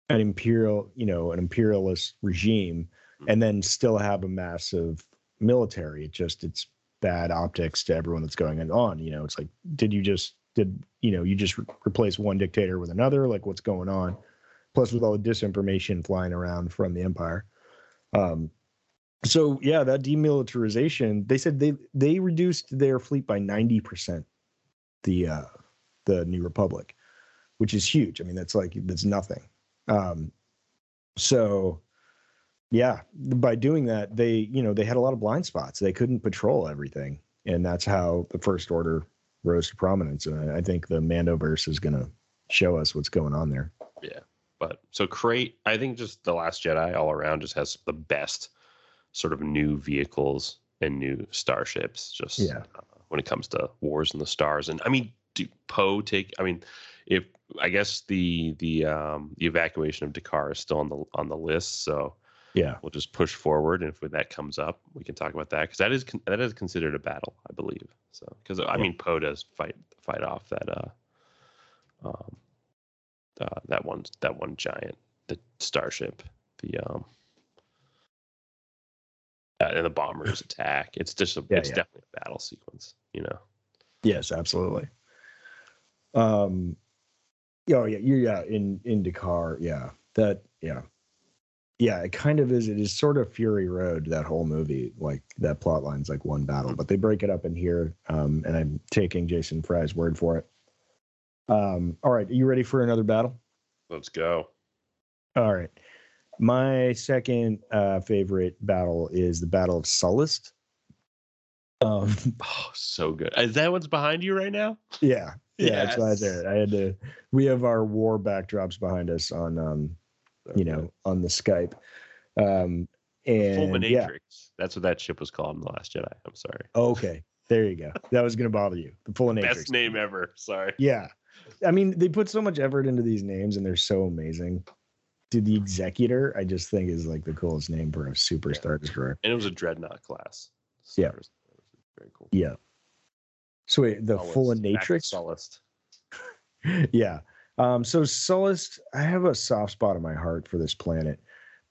Speaker 5: an imperial, you know, an imperialist regime and then still have a massive military. It just it's bad optics to everyone that's going on. You know, it's like, did you just did you know you just re- replace one dictator with another? Like, what's going on? Plus, with all the disinformation flying around from the empire. Um, so yeah, that demilitarization. They said they they reduced their fleet by ninety percent. The uh, the New Republic, which is huge. I mean, that's like that's nothing. Um, so yeah by doing that they you know they had a lot of blind spots they couldn't patrol everything and that's how the first order rose to prominence and i, think the mandoverse is going to show us what's going on there yeah
Speaker 4: But so Crait, I think just the Last Jedi all around just has the best sort of new vehicles and new starships. Just
Speaker 5: Yeah.
Speaker 4: uh, when it comes to wars in the stars, and I mean, do Poe take? I mean, if I guess the the um the evacuation of D'Qar is still on the on the list, so
Speaker 5: yeah
Speaker 4: we'll just push forward, and if that comes up, we can talk about that because that is that is considered a battle, I believe. So because I
Speaker 5: Yeah.
Speaker 4: mean, Poe does fight fight off that uh um uh, that one that one giant the starship the um uh, and the bombers attack. It's just a
Speaker 5: Yeah,
Speaker 4: it's
Speaker 5: yeah.
Speaker 4: definitely a battle sequence, you know.
Speaker 5: yes absolutely um oh yeah you yeah in in D'Qar yeah that yeah yeah it kind of is it is sort of fury road that whole movie like that plot line's like one battle but they break it up in here um and i'm taking jason fry's word for it um all right are you ready for another battle
Speaker 4: Let's go.
Speaker 5: All right. My second uh, favorite battle is the Battle of Sullust. Um,
Speaker 4: Oh, so good. Is that what's behind you right now?
Speaker 5: yeah, yeah, that's why I did. I had to. We have our war backdrops behind us on, um, you know, on the Skype. Um, and
Speaker 4: Fulminatrix.
Speaker 5: yeah,
Speaker 4: That's what that ship was called in the Last Jedi. I'm sorry.
Speaker 5: okay, there you go. That was gonna bother you. The full
Speaker 4: Best name ever. Sorry.
Speaker 5: Yeah, I mean, they put so much effort into these names, and they're so amazing. Dude, the Executor, I just think is like the coolest name for a super
Speaker 4: Yeah.
Speaker 5: star destroyer.
Speaker 4: And it was a dreadnought class.
Speaker 5: Yeah.
Speaker 4: Stars. Very cool.
Speaker 5: Yeah. So wait, the
Speaker 4: Sullust.
Speaker 5: full
Speaker 4: Back to
Speaker 5: Natrix? Yeah. Um, so Sullust, I have a soft spot in my heart for this planet,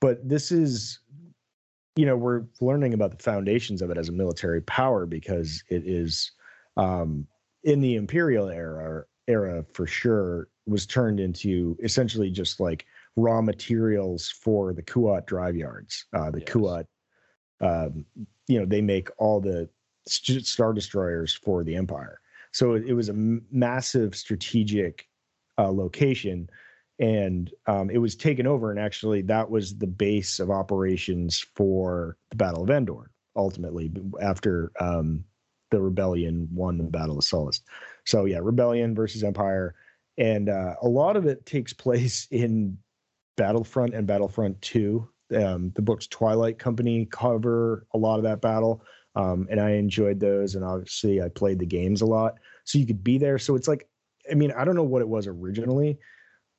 Speaker 5: but this is you know we're learning about the foundations of it as a military power because it is um, in the imperial era era for sure was turned into essentially just like raw materials for the Kuat drive yards. Uh, the
Speaker 4: Yes.
Speaker 5: Kuat, um, you know, they make all the star destroyers for the Empire. So it, it was a m- massive strategic uh, location, and um, it was taken over. And actually, that was the base of operations for the Battle of Endor. Ultimately, after um, the rebellion won the Battle of Sullust. So yeah, rebellion versus Empire, and uh, a lot of it takes place in Battlefront and Battlefront Two. Um, the books Twilight Company cover a lot of that battle, um, and I enjoyed those. And obviously, I played the games a lot, so you could be there. So it's like, I mean, I don't know what it was originally,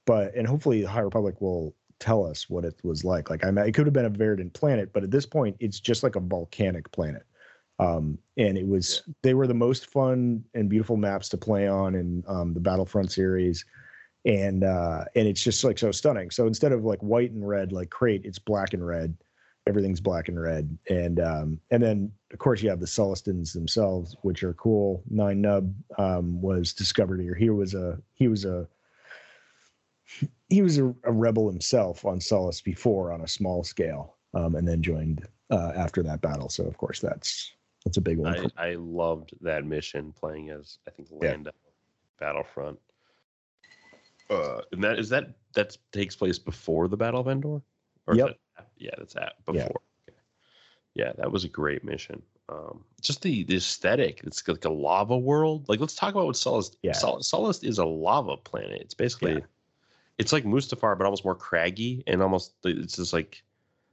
Speaker 5: but and hopefully, the High Republic will tell us what it was like. Like, I mean, it could have been a verdant planet, but at this point, it's just like a volcanic planet um, and it was they were the most fun and beautiful maps to play on in um, the Battlefront series, and uh, and it's just like so stunning. So instead of like white and red like Crait, it's black and red. Everything's black and red, and um, and then of course you have the Sullustans themselves, which are cool. Nien Nunb um, was discovered here. He was a he was a he was a, a rebel himself on Sullust before on a small scale, um, and then joined uh, after that battle. So of course that's that's a big one.
Speaker 4: I, I loved that mission playing as I think
Speaker 5: Yeah.
Speaker 4: Lando Battlefront. Uh, and that is that that takes place before the Battle of Endor. Or is
Speaker 5: Yep.
Speaker 4: That- yeah, that's at
Speaker 5: Yeah.
Speaker 4: before. Okay. Yeah, that was a great mission. Um, just the, the aesthetic. It's like a lava world. Like, let's talk about what Sullust.
Speaker 5: Yeah.
Speaker 4: Sullust is a lava planet. It's basically,
Speaker 5: Yeah.
Speaker 4: it's like Mustafar, but almost more craggy and almost it's just like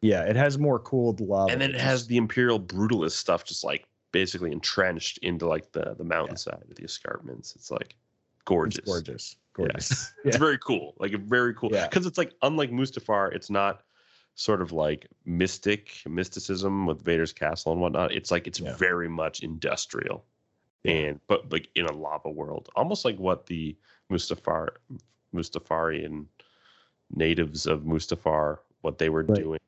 Speaker 5: Yeah, it has more cooled lava.
Speaker 4: and then it has the imperial brutalist stuff just like basically entrenched into like the the mountainside of the escarpments it's like gorgeous
Speaker 5: It's gorgeous.
Speaker 4: Yeah.
Speaker 5: Gorgeous.
Speaker 4: it's
Speaker 5: Yeah.
Speaker 4: very cool like very cool
Speaker 5: Yeah.
Speaker 4: because it's like unlike mustafar it's not sort of like mystic mysticism with vader's castle and whatnot it's like it's
Speaker 5: Yeah.
Speaker 4: very much industrial and but like in a lava world almost like what the mustafar mustafarian natives of mustafar what they were
Speaker 5: Right.
Speaker 4: doing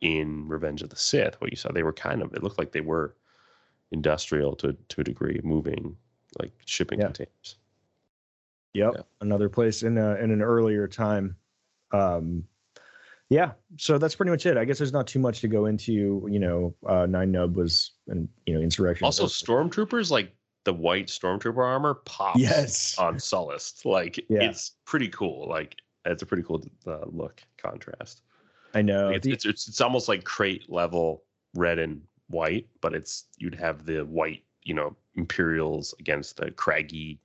Speaker 4: in Revenge of the Sith, what you saw, they were kind of it looked like they were industrial to to a degree, moving like shipping
Speaker 5: Yeah.
Speaker 4: containers.
Speaker 5: Yep.
Speaker 4: Yeah.
Speaker 5: Another place in a, in an earlier time. Um, yeah. So that's pretty much it. I guess there's not too much to go into. You know, uh, Nien Nunb was and you know insurrection.
Speaker 4: Also, stormtroopers like the white stormtrooper armor pops
Speaker 5: Yes.
Speaker 4: on Sullust. Like
Speaker 5: Yeah.
Speaker 4: it's pretty cool. Like it's a pretty cool uh, look contrast.
Speaker 5: I know.
Speaker 4: Like, it's,
Speaker 5: The-
Speaker 4: it's it's it's almost like Crait level red and white, but it's you'd have the white, you know, Imperials against the craggy,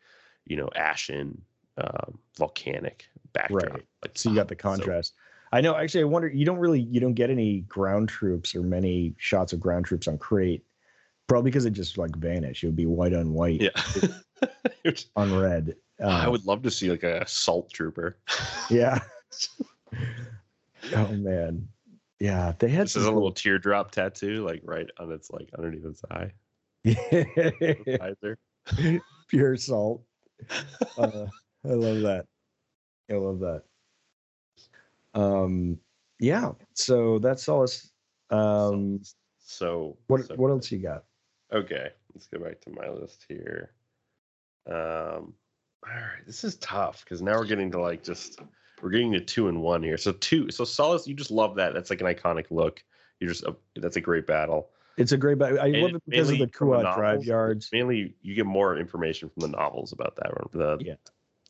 Speaker 4: you know, ashen, um, volcanic backdrop.
Speaker 5: Right.
Speaker 4: Like,
Speaker 5: so you got the
Speaker 4: so-
Speaker 5: contrast. I know. Actually, I wonder. You don't really. You don't get any ground troops or many shots of ground troops on Crait. Probably because it just like vanish. It would be white on white
Speaker 4: yeah.
Speaker 5: On red.
Speaker 4: I
Speaker 5: Uh,
Speaker 4: would love to see like a salt trooper.
Speaker 5: Yeah. oh man. Yeah, they had
Speaker 4: This is a little teardrop tattoo, like right on its like underneath its eye.
Speaker 5: Pure salt. Uh, I love that. I love that. Um, yeah. So that's all. Us. Um,
Speaker 4: So
Speaker 5: what
Speaker 4: so-
Speaker 5: what else you got?
Speaker 4: Okay, let's go back to my list here. Um, all right, this is tough because now we're getting to like just we're getting to two and one here. So two, so Sullust, you just love that. That's like an iconic look. You just uh, that's a great battle.
Speaker 5: It's a great. Ba- I
Speaker 4: And
Speaker 5: love it because of the Kuat drive yards.
Speaker 4: Mainly, you get more information from the novels about that. The
Speaker 5: Yeah.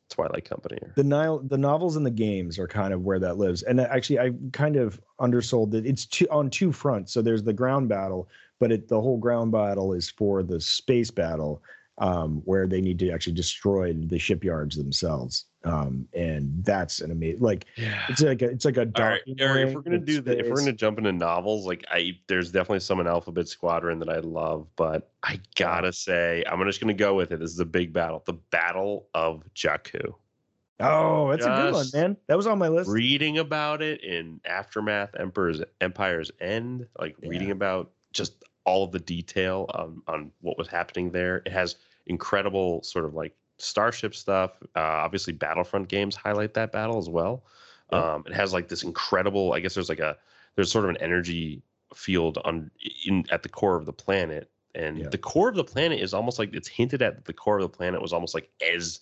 Speaker 4: Twilight Company.
Speaker 5: The Nile, the novels and the games are kind of where that lives. And actually, I kind of undersold that It's two, on two fronts. So there's the ground battle, but it, the whole ground battle is for the space battle, um, where they need to actually destroy the shipyards themselves. Um, and that's an amazing, like
Speaker 4: Yeah.
Speaker 5: it's like a, it's like a
Speaker 4: All right,
Speaker 5: docking
Speaker 4: Eric, if we're gonna do that, if we're gonna jump into novels, like I, there's definitely some in Alphabet Squadron that I love, but I gotta say, I'm just gonna go with it. This is a big battle, the Battle of Jakku.
Speaker 5: Oh, that's a good one, man. That was on my list.
Speaker 4: Reading about it in Aftermath, Emperor's Empire's End, like reading about just all of the detail on on what was happening there. It has incredible sort of like starship stuff. Uh, obviously, Battlefront games highlight that battle as well.
Speaker 5: Yeah.
Speaker 4: Um, it has like this incredible. I guess there's like a there's sort of an energy field on in at the core of the planet, and
Speaker 5: Yeah.
Speaker 4: the core of the planet is almost like it's hinted at that the core of the planet was almost like as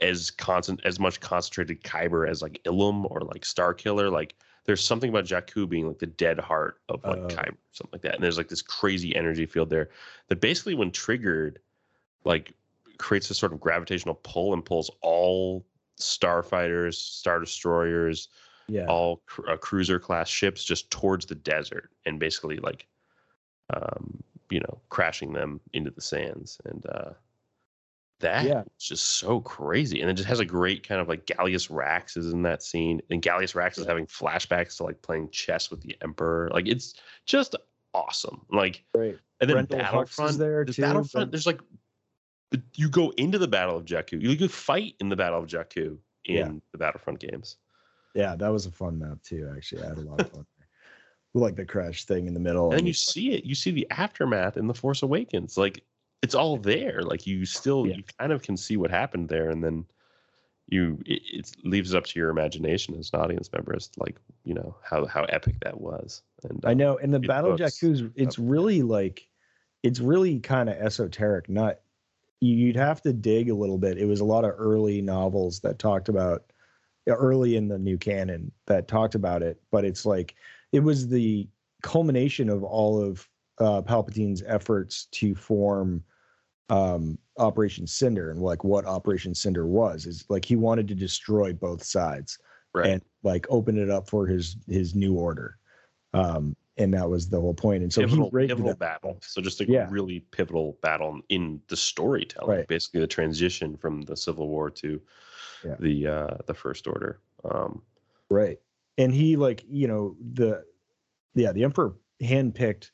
Speaker 4: as constant as much concentrated kyber as like Ilum or like Star Killer. Like there's something about Jakku being like the dead heart of like
Speaker 5: Oh.
Speaker 4: kyber, something like that. And there's like this crazy energy field there that basically, when triggered, like creates this sort of gravitational pull and pulls all starfighters, star destroyers,
Speaker 5: Yeah.
Speaker 4: all cru- uh, cruiser class ships just towards the desert and basically like um you know crashing them into the sands. And uh that
Speaker 5: Yeah.
Speaker 4: is just so crazy. And it just has a great kind of like Gallius Rax is in that scene. And Gallius Rax is having flashbacks to like playing chess with the emperor. Like it's just awesome. Like and then
Speaker 5: Brendol Hux is
Speaker 4: Battlefront
Speaker 5: there,
Speaker 4: the
Speaker 5: too,
Speaker 4: Battlefront
Speaker 5: but-
Speaker 4: there's like you go into the Battle of Jakku you could fight in the Battle of Jakku in
Speaker 5: Yeah.
Speaker 4: the Battlefront games
Speaker 5: Yeah, that was a fun map too. Actually, I had a lot of fun. like the crash thing in the middle.
Speaker 4: and then you
Speaker 5: like-
Speaker 4: see it you see the aftermath in the force awakens like it's all there like you still
Speaker 5: Yeah.
Speaker 4: you kind of can see what happened there and then you it, it leaves it up to your imagination as an audience member as to, like you know how how epic that was and
Speaker 5: I
Speaker 4: um,
Speaker 5: know, and the Battle of Jakku's it's really like it's really kind of esoteric. Not you'd have to dig a little bit. It was a lot of early novels that talked about early in the new canon that talked about it, but it's like it was the culmination of all of uh, Palpatine's efforts to form um, Operation Cinder and like what Operation Cinder was is like he wanted to destroy both sides
Speaker 4: right
Speaker 5: and like open it up for his his new order um and that was the whole point. and so
Speaker 4: pivotal, pivotal battle so just a
Speaker 5: Yeah.
Speaker 4: really pivotal battle in the storytelling
Speaker 5: Right.
Speaker 4: basically the transition from the civil war to
Speaker 5: Yeah.
Speaker 4: the uh the first order um
Speaker 5: right and he like you know the yeah the emperor handpicked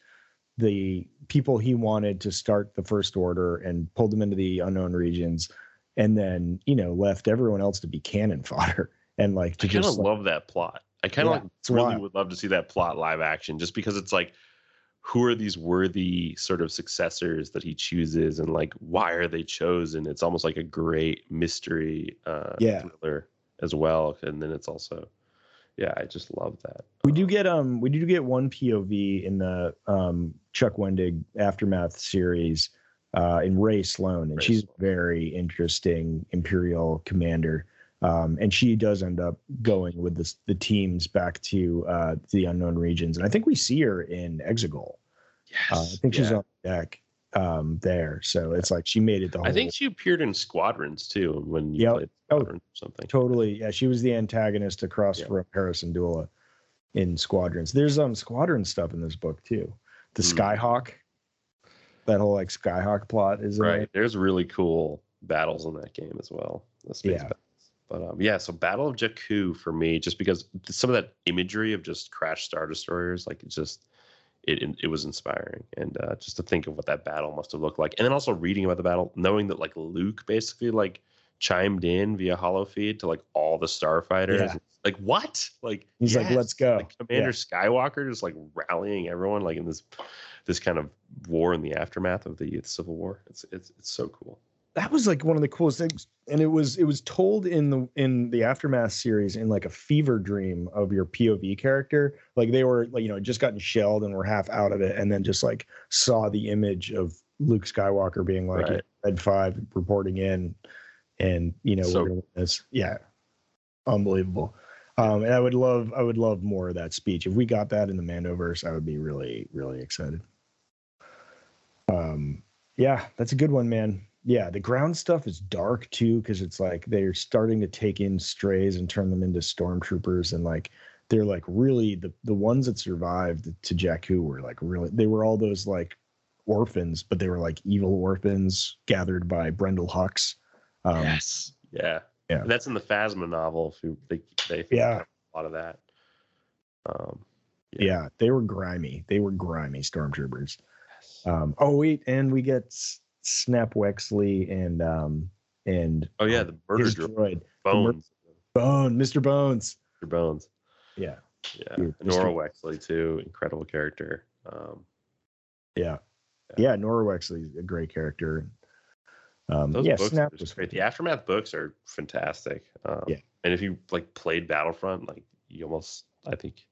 Speaker 5: the people he wanted to start the first order and pulled them into the unknown regions and then you know left everyone else to be cannon fodder and like to
Speaker 4: I
Speaker 5: just like,
Speaker 4: love that plot. I kind of
Speaker 5: Yeah,
Speaker 4: like really would love to see that plot live action, just because it's like, who are these worthy sort of successors that he chooses, and like why are they chosen? It's almost like a great mystery uh,
Speaker 5: Yeah.
Speaker 4: thriller as well, and then it's also, yeah, I just love that.
Speaker 5: We do get um we do get one POV in the um Chuck Wendig aftermath series uh in Rae Sloane and
Speaker 4: Rae
Speaker 5: she's
Speaker 4: Sloane.
Speaker 5: very interesting Imperial commander. Um and she does end up going with this the teams back to uh the unknown regions. And I think we see her in Exegol.
Speaker 4: Yes,
Speaker 5: Uh, I think she's
Speaker 4: yeah.
Speaker 5: on deck um there. So it's like she made it the whole
Speaker 4: I think she appeared in Squadrons too when you
Speaker 5: Yep.
Speaker 4: played
Speaker 5: Oh,
Speaker 4: Squadrons or something.
Speaker 5: totally yeah she was the antagonist across
Speaker 4: Yeah.
Speaker 5: from Hera Syndulla in squadrons there's um squadron stuff in this book too the
Speaker 4: Hmm.
Speaker 5: skyhawk that whole like skyhawk plot is
Speaker 4: right there's really cool battles in that game as well the space
Speaker 5: Yeah.
Speaker 4: battles but um yeah so battle of jakku for me just because some of that imagery of just crash star destroyers like it just it it, was inspiring. And uh just to think of what that battle must have looked like. And then also reading about the battle knowing that like luke basically like chimed in via holo feed to like all the starfighters.
Speaker 5: Yeah.
Speaker 4: like what? Like
Speaker 5: He's like, "Let's go."
Speaker 4: like commander skywalker just like rallying everyone like in this this kind of war in the aftermath of the civil war. It's it's it's so cool
Speaker 5: that was like one of the coolest things and it was it was told in the in the aftermath series in like a fever dream of your pov character. Like they were like you know just gotten shelled and were half out of it and then just like saw the image of luke skywalker being like
Speaker 4: Right.
Speaker 5: red five reporting in and you know
Speaker 4: So-
Speaker 5: win yeah unbelievable. Um and i would love i would love more of that speech. If we got that in the mandoverse i would be really really excited. Um yeah that's a good one man yeah the ground stuff is dark too because it's like they're starting to take in strays and turn them into stormtroopers and like they're like really the the ones that survived to jakku were like really they were all those like orphans but they were like evil orphans gathered by Brendol Hux um
Speaker 4: yes. Yeah.
Speaker 5: Yeah.
Speaker 4: And that's in the Phasma novel. If you, they, they
Speaker 5: Yeah.
Speaker 4: a lot of that. Um,
Speaker 5: yeah. they were grimy they were grimy stormtroopers um oh wait and we get S- snap wexley and um and
Speaker 4: oh yeah, the murder droid.
Speaker 5: droid mur-
Speaker 4: Bones.
Speaker 5: bone mr bones
Speaker 4: Mr. Bones.
Speaker 5: yeah
Speaker 4: Yeah.
Speaker 5: Dude,
Speaker 4: Norra
Speaker 5: Mr.
Speaker 4: Wexley too. Incredible character. Um,
Speaker 5: Yeah. Yeah, Norra Wexley's a great character. Um,
Speaker 4: those
Speaker 5: yeah,
Speaker 4: books
Speaker 5: Snap was
Speaker 4: just great. The aftermath books are fantastic. Um,
Speaker 5: Yeah.
Speaker 4: And if you like played Battlefront, like you almost, I think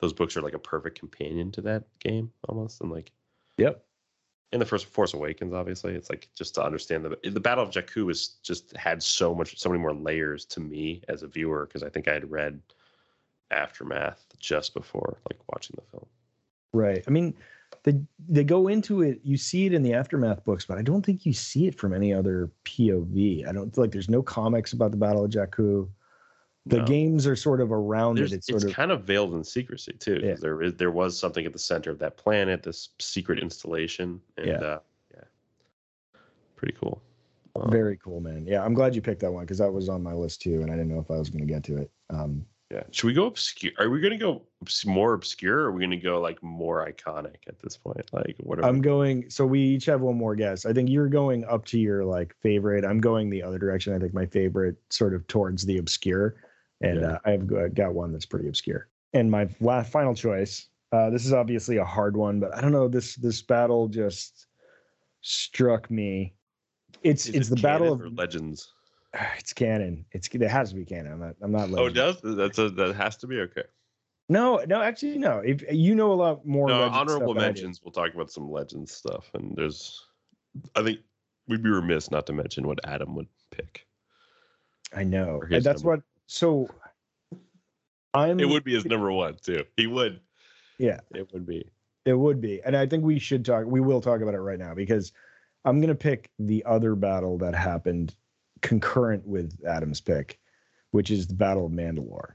Speaker 4: those books are like a perfect companion to that game almost, and like
Speaker 5: Yep.
Speaker 4: In the first Force Awakens, obviously, it's like just to understand the the Battle of Jakku is just had so much, so many more layers to me as a viewer because I think I had read Aftermath just before like watching the film.
Speaker 5: Right. I mean, they they go into it. You see it in the aftermath books, but I don't think you see it from any other POV. I don't like. There's no comics about the Battle of Jakku. The
Speaker 4: No.
Speaker 5: games are sort of around
Speaker 4: There's,
Speaker 5: it. It's
Speaker 4: it's
Speaker 5: of
Speaker 4: kind of veiled in secrecy too.
Speaker 5: Yeah.
Speaker 4: There is there was something at the center of that planet, this secret installation, and
Speaker 5: Yeah.
Speaker 4: uh, yeah, pretty cool. Um,
Speaker 5: very cool, man. Yeah, I'm glad you picked that one because that was on my list too, and I didn't know if I was going to get to it. Um,
Speaker 4: Yeah. Should we go obscure? Are we going to go more obscure? Or are we going to go like more iconic at this point? Like whatever.
Speaker 5: I'm going. So we each have one more guess. I think you're going up to your like favorite. I'm going the other direction. I think my favorite sort of towards the obscure, and
Speaker 4: Yeah.
Speaker 5: uh, I've got got one that's pretty obscure. And my last final choice. Uh, this is obviously a hard one, but I don't know. This this battle just struck me. It's
Speaker 4: Is
Speaker 5: it's
Speaker 4: it
Speaker 5: the battle of
Speaker 4: legends.
Speaker 5: it's canon. It's it has to be canon. I'm not. I'm not.
Speaker 4: Oh, it does. That's a, that has to be okay.
Speaker 5: No, no. Actually, no. If you know a lot more.
Speaker 4: No, honorable
Speaker 5: stuff than I do.
Speaker 4: mentions. We'll talk about some legends stuff, and there's. I think we'd be remiss not to mention what Adam would pick.
Speaker 5: I know. That's
Speaker 4: number.
Speaker 5: what. So. I'm.
Speaker 4: It would be his number one too. He would.
Speaker 5: Yeah.
Speaker 4: It would be.
Speaker 5: It would be. And I think we should talk, we will talk about it right now because I'm going to pick the other battle that happened concurrent with Adam's pick, which is the Battle of Mandalore.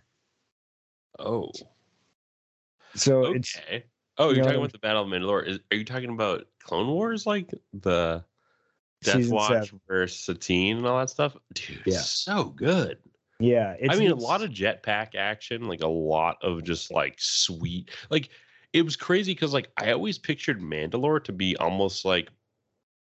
Speaker 4: Oh.
Speaker 5: So it's,
Speaker 4: Okay. Oh,
Speaker 5: you
Speaker 4: you're
Speaker 5: know,
Speaker 4: talking about the Battle of Mandalore. Is, are you talking about Clone Wars, like the Death Watch
Speaker 5: seven.
Speaker 4: versus Satine and all that stuff? Dude,
Speaker 5: Yeah.
Speaker 4: so good.
Speaker 5: Yeah. It's,
Speaker 4: I mean, a lot of jetpack action, like a lot of just like sweet, like it was crazy because like I always pictured Mandalore to be almost like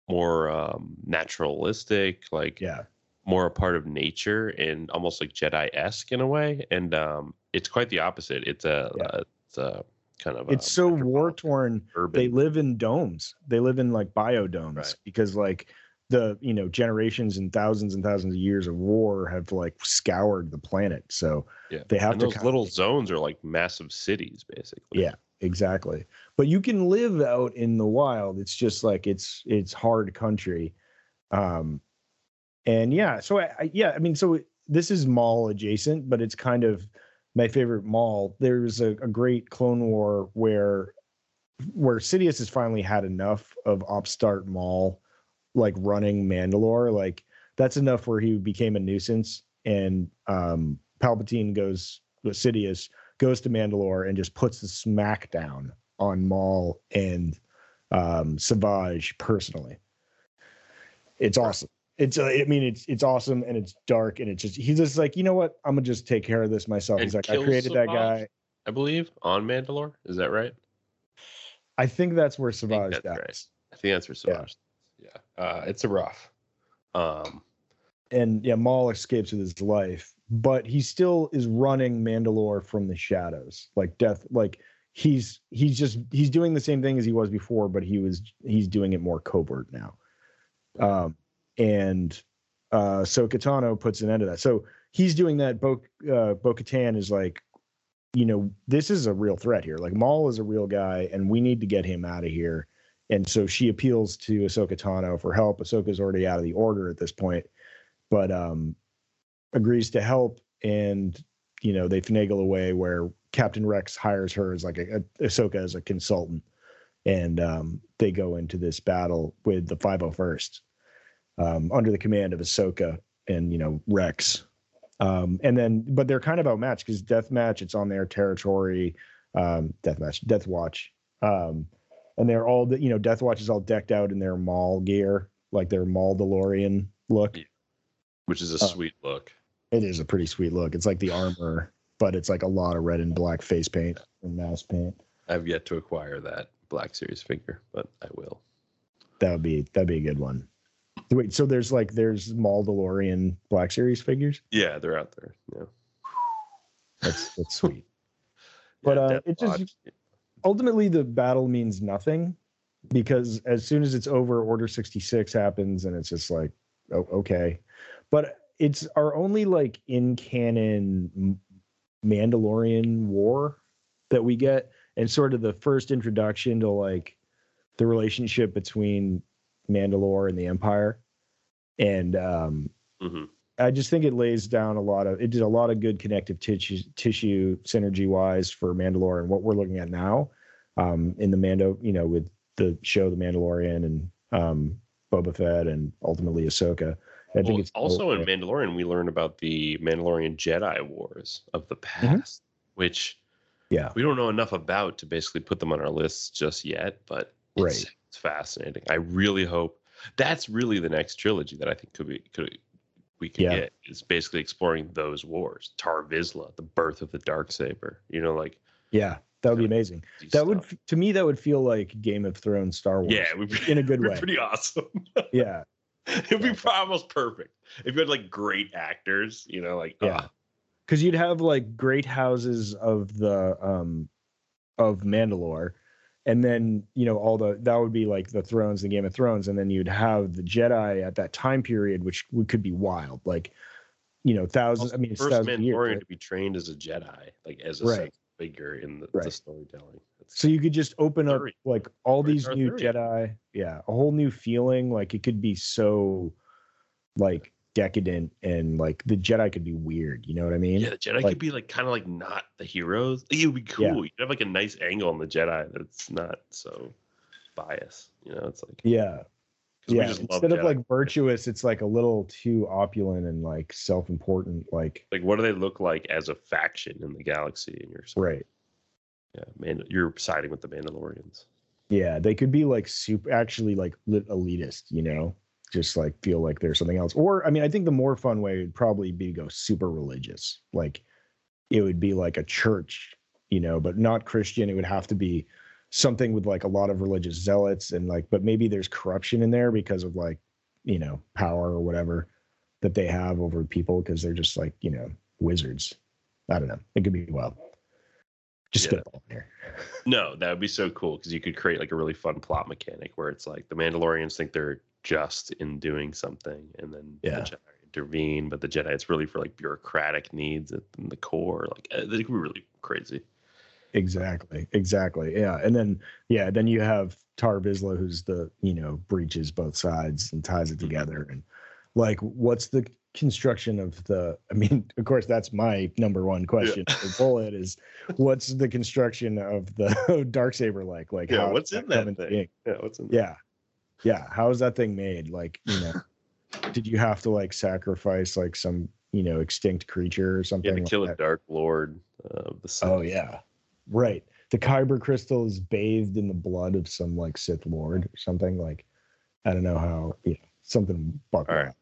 Speaker 4: more um naturalistic, like
Speaker 5: yeah.
Speaker 4: more a part of nature and almost like Jedi esque in a way. And um it's quite the opposite. It's a,
Speaker 5: Yeah.
Speaker 4: uh, it's a kind of
Speaker 5: It's
Speaker 4: a
Speaker 5: so war torn. They live in domes. They live in like biodomes
Speaker 4: Right.
Speaker 5: because like the, you know, generations and thousands and thousands of years of war have like scoured the planet. So
Speaker 4: yeah.
Speaker 5: they have
Speaker 4: and
Speaker 5: to
Speaker 4: those little zones are like massive cities, basically.
Speaker 5: Yeah. exactly but you can live out in the wild it's just like it's it's hard country um and yeah so I, I yeah i mean so this is Maul adjacent but it's kind of my favorite Maul there's a, a great clone war where where sidious has finally had enough of upstart Maul like running mandalore like that's enough where he became a nuisance and um palpatine goes sidious goes to Mandalore and just puts the smack down on Maul and um, Savage personally. It's awesome. It's uh, I mean it's it's awesome and it's dark and it's just he's just like you know what I'm gonna just take care of this myself.
Speaker 4: And
Speaker 5: he's like I created that guy.
Speaker 4: I believe on Mandalore. Is that right?
Speaker 5: I think that's where
Speaker 4: think
Speaker 5: Savage
Speaker 4: that's
Speaker 5: dies.
Speaker 4: right. I think that's for Savage. Yeah. Yeah, uh, it's a rough. Um,
Speaker 5: And yeah, Maul escapes with his life, but he still is running Mandalore from the shadows, like death. Like he's he's just he's doing the same thing as he was before, but he was he's doing it more covert now. Um, and uh, so Katano puts an end to that. So he's doing that. Bo uh, Bo Katan is like, you know, this is a real threat here. Like Maul is a real guy, and we need to get him out of here. And so she appeals to Ahsoka Tano for help. Ahsoka's already out of the order at this point, but um, agrees to help. And you know, they finagle away where Captain Rex hires her as like a, a Ahsoka as a consultant, and um, they go into this battle with the 501st um, under the command of Ahsoka and you know Rex. Um, and then, but they're kind of outmatched because Deathmatch, it's on their territory. Um, Deathmatch, Death Watch, um, and they're all the you know Death Watch is all decked out in their Maul gear, like their Maul DeLorean look.
Speaker 4: Which is a
Speaker 5: Uh,
Speaker 4: sweet look.
Speaker 5: It is a pretty sweet look. It's like the armor, but it's like a lot of red and black face paint and mask paint.
Speaker 4: I've yet to acquire that Black Series figure, but I will.
Speaker 5: That would be that'd be a good one. Wait, so there's like there's Maul DeLorean Black Series figures.
Speaker 4: Yeah, they're out there. Yeah.
Speaker 5: That's that's sweet. But,
Speaker 4: Yeah,
Speaker 5: uh, it just-. Ultimately the battle means nothing because as soon as it's over order 66 happens and it's just like oh, okay but it's our only like in canon mandalorian war that we get and sort of the first introduction to like the relationship between Mandalore and the Empire. And um,
Speaker 4: hmm
Speaker 5: I just think it lays down a lot of it did a lot of good connective tissue tissue synergy wise for Mandalore and what we're looking at now um, in the Mando, you know, with the show The Mandalorian and um, Boba Fett and ultimately Ahsoka. I think
Speaker 4: Well,
Speaker 5: it's
Speaker 4: also in. Mandalorian, we learn about the Mandalorian Jedi Wars of the past, which
Speaker 5: Mm-hmm. Yeah.
Speaker 4: we don't know enough about to basically put them on our lists just yet. But it's,
Speaker 5: Right.
Speaker 4: it's fascinating. I really hope that's really the next trilogy that I think could be could we could
Speaker 5: Yeah.
Speaker 4: get is basically exploring those wars. Tar Vizsla, the birth of the dark saber. You know, like
Speaker 5: yeah, that would be amazing. That would to me that would feel like Game of Thrones, Star Wars.
Speaker 4: yeah, would be,
Speaker 5: in a good way.
Speaker 4: pretty awesome.
Speaker 5: Yeah,
Speaker 4: It'd be pro- almost perfect if you had like great actors. You know, like
Speaker 5: Yeah.
Speaker 4: ah,
Speaker 5: because you'd have like great houses of the um of Mandalore, and then you know all the that would be like the thrones, the Game of Thrones, and then you'd have the Jedi at that time period, which could be wild, like you know thousands.
Speaker 4: Also,
Speaker 5: I mean,
Speaker 4: first
Speaker 5: thousands of years,
Speaker 4: Mandalorian
Speaker 5: right?
Speaker 4: to be trained as a Jedi, like as a
Speaker 5: Right.
Speaker 4: figure in the, the storytelling. It's-
Speaker 5: So you could just open up like all these new
Speaker 4: Arthurian.
Speaker 5: Jedi, yeah, a whole new feeling. Like it could be so like decadent and like the Jedi could be weird. You know what I mean?
Speaker 4: yeah, the Jedi
Speaker 5: like-
Speaker 4: could be like kind of like not the heroes. It would be cool.
Speaker 5: Yeah.
Speaker 4: You'd have like a nice angle on the Jedi that's not so biased. You know, it's like
Speaker 5: yeah. Yeah. Instead of
Speaker 4: Jedi.
Speaker 5: like virtuous, it's like a little too opulent and like self-important. Like
Speaker 4: like what do they look like as a faction in the galaxy? And you're
Speaker 5: right.
Speaker 4: yeah, man, you're siding with the Mandalorians.
Speaker 5: Yeah, they could be like super actually like elitist, you know, just like feel like there's something else. Or I mean, I think the more fun way would probably be to go super religious. Like it would be like a church, you know, but not Christian. It would have to be something with like a lot of religious zealots and like, but maybe there's corruption in there because of like, you know, power or whatever that they have over people because they're just like, you know, wizards. I don't know. It could be wild. Just
Speaker 4: Yeah.
Speaker 5: spitball here.
Speaker 4: No, that would be so cool because you could create like a really fun plot mechanic where it's like the Mandalorians think they're just in doing something, and then
Speaker 5: Yeah.
Speaker 4: the Jedi intervene, but the Jedi it's really for like bureaucratic needs at the core. Like uh, they could be really crazy.
Speaker 5: Exactly. Exactly. Yeah. And then yeah, then you have Tar Vizsla who's the, you know, breaches both sides and ties it
Speaker 4: Mhm.
Speaker 5: together. And like what's the construction of the I mean, of course that's my number one question for Bullet is what's the construction of the dark saber like? Like
Speaker 4: Yeah, what's in that thing? Yeah, what's in
Speaker 5: Yeah. Yeah. How is that thing made? Like, you know, did you have to like sacrifice like some, you know, extinct creature or
Speaker 4: You
Speaker 5: something?
Speaker 4: had to
Speaker 5: like
Speaker 4: kill
Speaker 5: that?
Speaker 4: a Dark Lord of the Sith.
Speaker 5: Oh yeah, right. The Kyber crystal is bathed in the blood of some like Sith Lord or something. Like I don't know how. Yeah, something. Buck
Speaker 4: All right.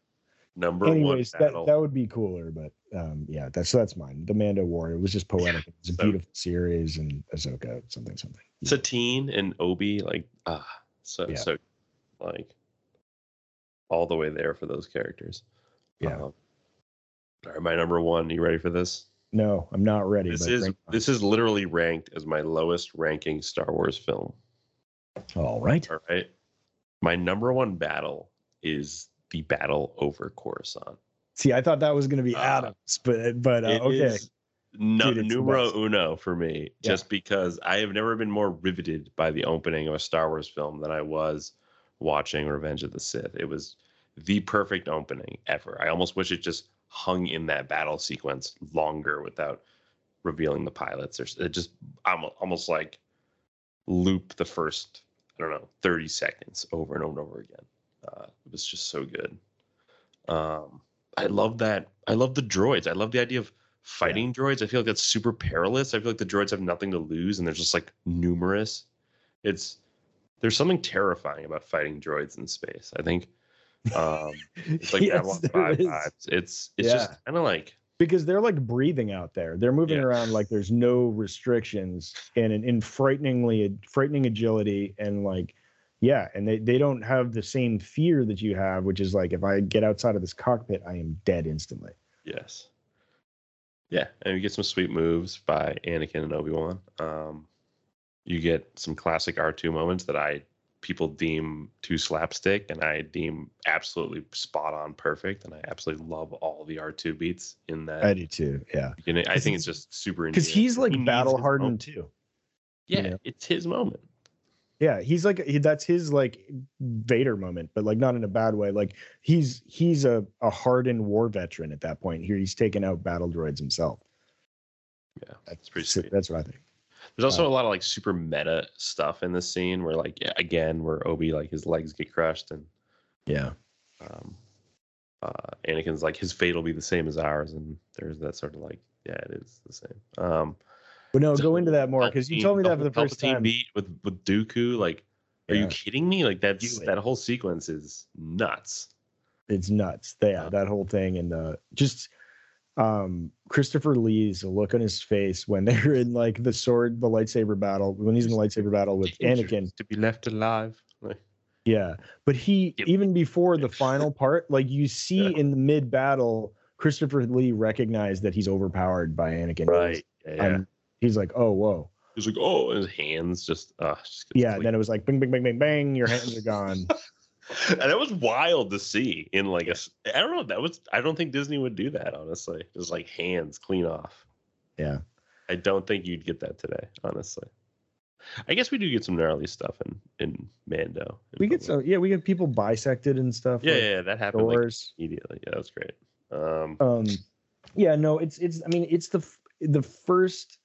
Speaker 4: Number
Speaker 5: Anyways,
Speaker 4: one
Speaker 5: that that would be cooler. But um, yeah, that's that's mine. The Mando War. It was just poetic. It's a
Speaker 4: so-
Speaker 5: beautiful series, and Ahsoka something something. Yeah.
Speaker 4: Satine and Obi, like ah, so
Speaker 5: Yeah.
Speaker 4: so like all the way there for those characters.
Speaker 5: Yeah.
Speaker 4: Um, all right, my number one. You ready for this?
Speaker 5: No, I'm not ready.
Speaker 4: This is
Speaker 5: bring it on.
Speaker 4: this is literally ranked as my lowest ranking Star Wars film.
Speaker 5: all right.
Speaker 4: All right. My number one battle is the battle over Coruscant.
Speaker 5: See, I thought that was going to be
Speaker 4: Uh,
Speaker 5: Adams, but but uh, okay.
Speaker 4: nu-
Speaker 5: Dude,
Speaker 4: numero uno for me,
Speaker 5: Yeah.
Speaker 4: just because I have never been more riveted by the opening of a Star Wars film than I was watching Revenge of the Sith. It was the perfect opening ever. I almost wish it just hung in that battle sequence longer without revealing the pilots. There's it just I'm almost like loop the first I don't know 30 seconds over and over and over again. Uh, it was just so good. Um, I love that. I love the droids. I love the idea of fighting droids. I feel like that's super perilous. I feel like the droids have nothing to lose and they're just like numerous. It's there's something terrifying about fighting droids in space. I think um, it's like
Speaker 5: Yes,
Speaker 4: 5 vibes. It's it's just kind of like
Speaker 5: because they're like breathing out there. They're moving
Speaker 4: Yeah.
Speaker 5: around like there's no restrictions and in, in frighteningly frightening agility and like yeah, and they they don't have the same fear that you have, which is like if I get outside of this cockpit, I am dead instantly.
Speaker 4: Yes. Yeah, and we get some sweet moves by Anakin and Obi Wan. Um, you get some classic R two moments that I people deem too slapstick, and I deem absolutely spot on perfect, and I absolutely love all the R two beats in that
Speaker 5: I do too. Yeah.
Speaker 4: beginning. I
Speaker 5: 'Cause
Speaker 4: think it's just super
Speaker 5: Because he's like
Speaker 4: He
Speaker 5: battle hardened too.
Speaker 4: Yeah,
Speaker 5: know?
Speaker 4: it's his moment.
Speaker 5: Yeah, he's like he, that's his like Vader moment, but like not in a bad way. Like he's he's a a hardened war veteran at that point. Here he's taken out battle droids himself.
Speaker 4: Yeah, that's pretty sweet.
Speaker 5: That's what I think.
Speaker 4: There's also a lot of like super meta stuff in this scene where like yeah, again where Obi like his legs get crushed and
Speaker 5: Yeah.
Speaker 4: um uh Anakin's like his fate will be the same as ours and there's that sort of like yeah it is the same. Um
Speaker 5: But no,
Speaker 4: So,
Speaker 5: go into that more because you told me that for the first time.
Speaker 4: beat with with Dooku like are you kidding me? Like that's
Speaker 5: Do it.
Speaker 4: that whole sequence is nuts.
Speaker 5: It's nuts. Yeah,
Speaker 4: Yeah.
Speaker 5: that whole thing and uh just um Christopher Lee's look on his face when they're in like the sword, the lightsaber battle, when he's in the lightsaber battle with Anakin.
Speaker 4: to be left alive. Like,
Speaker 5: Yeah. But he
Speaker 4: Yep.
Speaker 5: even before the final part, like you see
Speaker 4: Yeah.
Speaker 5: in the mid battle, Christopher Lee recognized that he's overpowered by Anakin.
Speaker 4: right. Yeah. yeah.
Speaker 5: And he's like, oh whoa.
Speaker 4: He's like, oh, and his hands just, uh, just
Speaker 5: Yeah, and then it was like bing, bing, bing, bing, bang, your hands are gone.
Speaker 4: and that was wild to see in like a. I don't know. That was. I don't think Disney would do that. Honestly, just like hands clean off.
Speaker 5: Yeah.
Speaker 4: I don't think you'd get that today. Honestly, I guess we do get some gnarly stuff in in Mando. in
Speaker 5: We get
Speaker 4: Boba.
Speaker 5: so yeah, we get people bisected and stuff.
Speaker 4: Yeah,
Speaker 5: like
Speaker 4: yeah, that happened like, immediately. Yeah, that was great. Um,
Speaker 5: um yeah no it's it's i mean it's the the first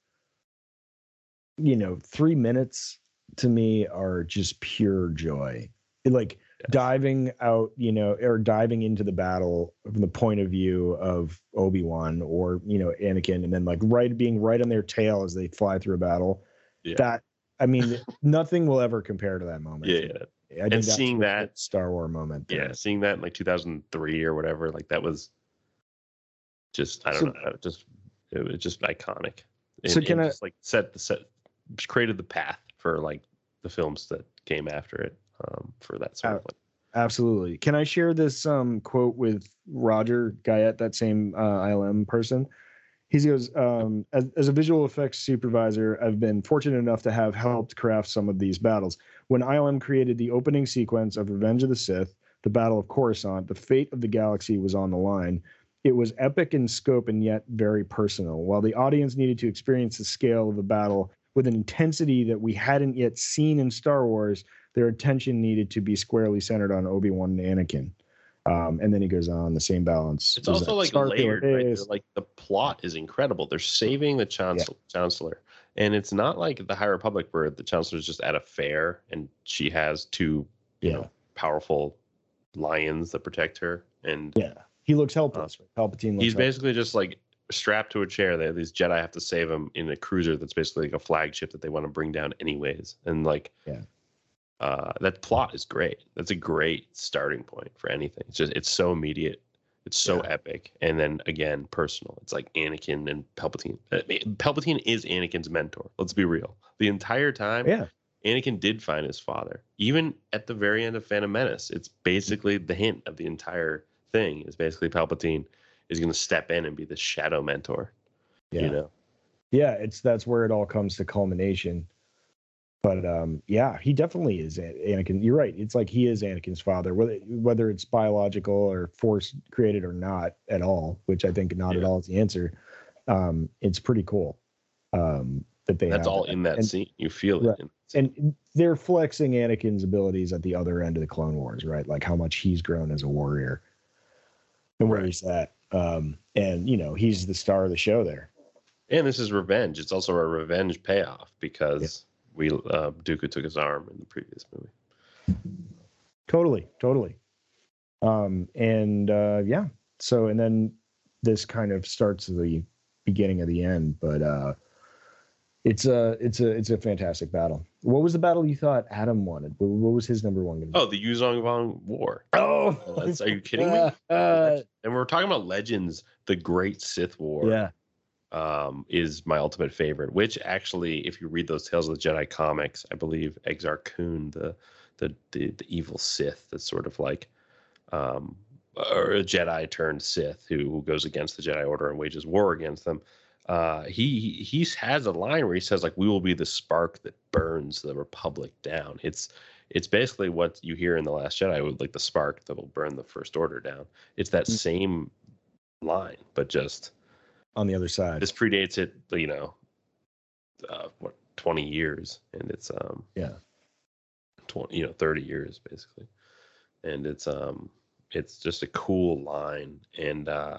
Speaker 5: you know three minutes to me are just pure joy It, like
Speaker 4: Yes.
Speaker 5: diving out you know or diving into the battle from the point of view of obi-wan or you know anakin and then like right being right on their tail as they fly through a battle
Speaker 4: Yeah.
Speaker 5: that i mean nothing will ever compare to that moment
Speaker 4: yeah, yeah,
Speaker 5: me. I think that's
Speaker 4: seeing that-
Speaker 5: star wars moment there.
Speaker 4: yeah. Seeing that in like 2003 or whatever, like that was just I don't
Speaker 5: So-
Speaker 4: know, just it was just iconic. And,
Speaker 5: So can
Speaker 4: and
Speaker 5: I-
Speaker 4: just like set the set, created the path for like the films that came after it um, for that sort
Speaker 5: Uh,
Speaker 4: of like
Speaker 5: Absolutely. Can I share this um, quote with Roger Guyett, that same uh, ILM person? He goes, um, as, as a visual effects supervisor, I've been fortunate enough to have helped craft some of these battles. When ILM created the opening sequence of Revenge of the Sith, the Battle of Coruscant, the fate of the galaxy was on the line. It was epic in scope and yet very personal. While the audience needed to experience the scale of the battle with an intensity that we hadn't yet seen in Star Wars, their attention needed to be squarely centered on Obi Wan and Anakin. Um, and then he goes on the same balance.
Speaker 4: It's also like layered, right? Like the plot is incredible. They're saving the chancellor, chancellor, and it's not like the High Republic where the chancellor is just at a fair and she has two, you
Speaker 5: Yeah.
Speaker 4: know, powerful lions that protect her, and
Speaker 5: Yeah, he looks helpless. Palpatine. Looks
Speaker 4: he's
Speaker 5: helpless.
Speaker 4: basically just like strapped to a chair. That these Jedi have to save him in a cruiser that's basically like a flagship that they want to bring down anyways, and like.
Speaker 5: Yeah.
Speaker 4: Uh, that plot is great. That's a great starting point for anything. It's just it's so immediate. It's so
Speaker 5: Yeah.
Speaker 4: epic, and then again personal. It's like Anakin and Palpatine. Palpatine is Anakin's mentor. Let's be real. The entire time,
Speaker 5: Yeah.
Speaker 4: Anakin did find his father. Even at the very end of Phantom Menace, it's basically the hint of the entire thing. Is basically Palpatine is going to step in and be the shadow mentor.
Speaker 5: Yeah.
Speaker 4: You know,
Speaker 5: yeah, it's that's where it all comes to culmination. But um, yeah, he definitely is Anakin. You're right. It's like he is Anakin's father, whether whether it's biological or force created or not at all. Which I think not at all is the answer. Um, it's pretty cool um, that they.
Speaker 4: that's all in that
Speaker 5: and,
Speaker 4: scene. You feel it.
Speaker 5: Right.
Speaker 4: scene.
Speaker 5: and they're flexing Anakin's abilities at the other end of the Clone Wars, right? Like how much he's grown as a warrior and where
Speaker 4: Right.
Speaker 5: he's at. Um, and you know, he's the star of the show there.
Speaker 4: And this is revenge. It's also a revenge payoff because we uh, Dooku took his arm in the previous movie.
Speaker 5: Totally, totally. Um, and uh, yeah, so and then this kind of starts the beginning of the end, but uh, it's a it's a it's a fantastic battle. What was the battle you thought Adam wanted? What, what was his number one? Gonna be?
Speaker 4: Oh, the Yuuzhan Vong War.
Speaker 5: oh,
Speaker 4: are you kidding me?
Speaker 5: Uh,
Speaker 4: and we're talking about Legends, the Great Sith War.
Speaker 5: yeah,
Speaker 4: um, is my ultimate favorite. Which actually, if you read those Tales of the Jedi comics, I believe Exar Kun, the the the, the evil Sith, that's sort of like um, or a Jedi turned Sith who, who goes against the Jedi Order and wages war against them. Uh, he he has a line where he says like, "We will be the spark that burns the Republic down." It's it's basically what you hear in the Last Jedi with like the spark that will burn the First Order down. It's that
Speaker 5: Mm.
Speaker 4: same line, but just
Speaker 5: on the other side.
Speaker 4: this predates it you know uh, what 20 years, and it's um
Speaker 5: Yeah.
Speaker 4: 20 you know 30 years basically, and it's um it's just a cool line, and uh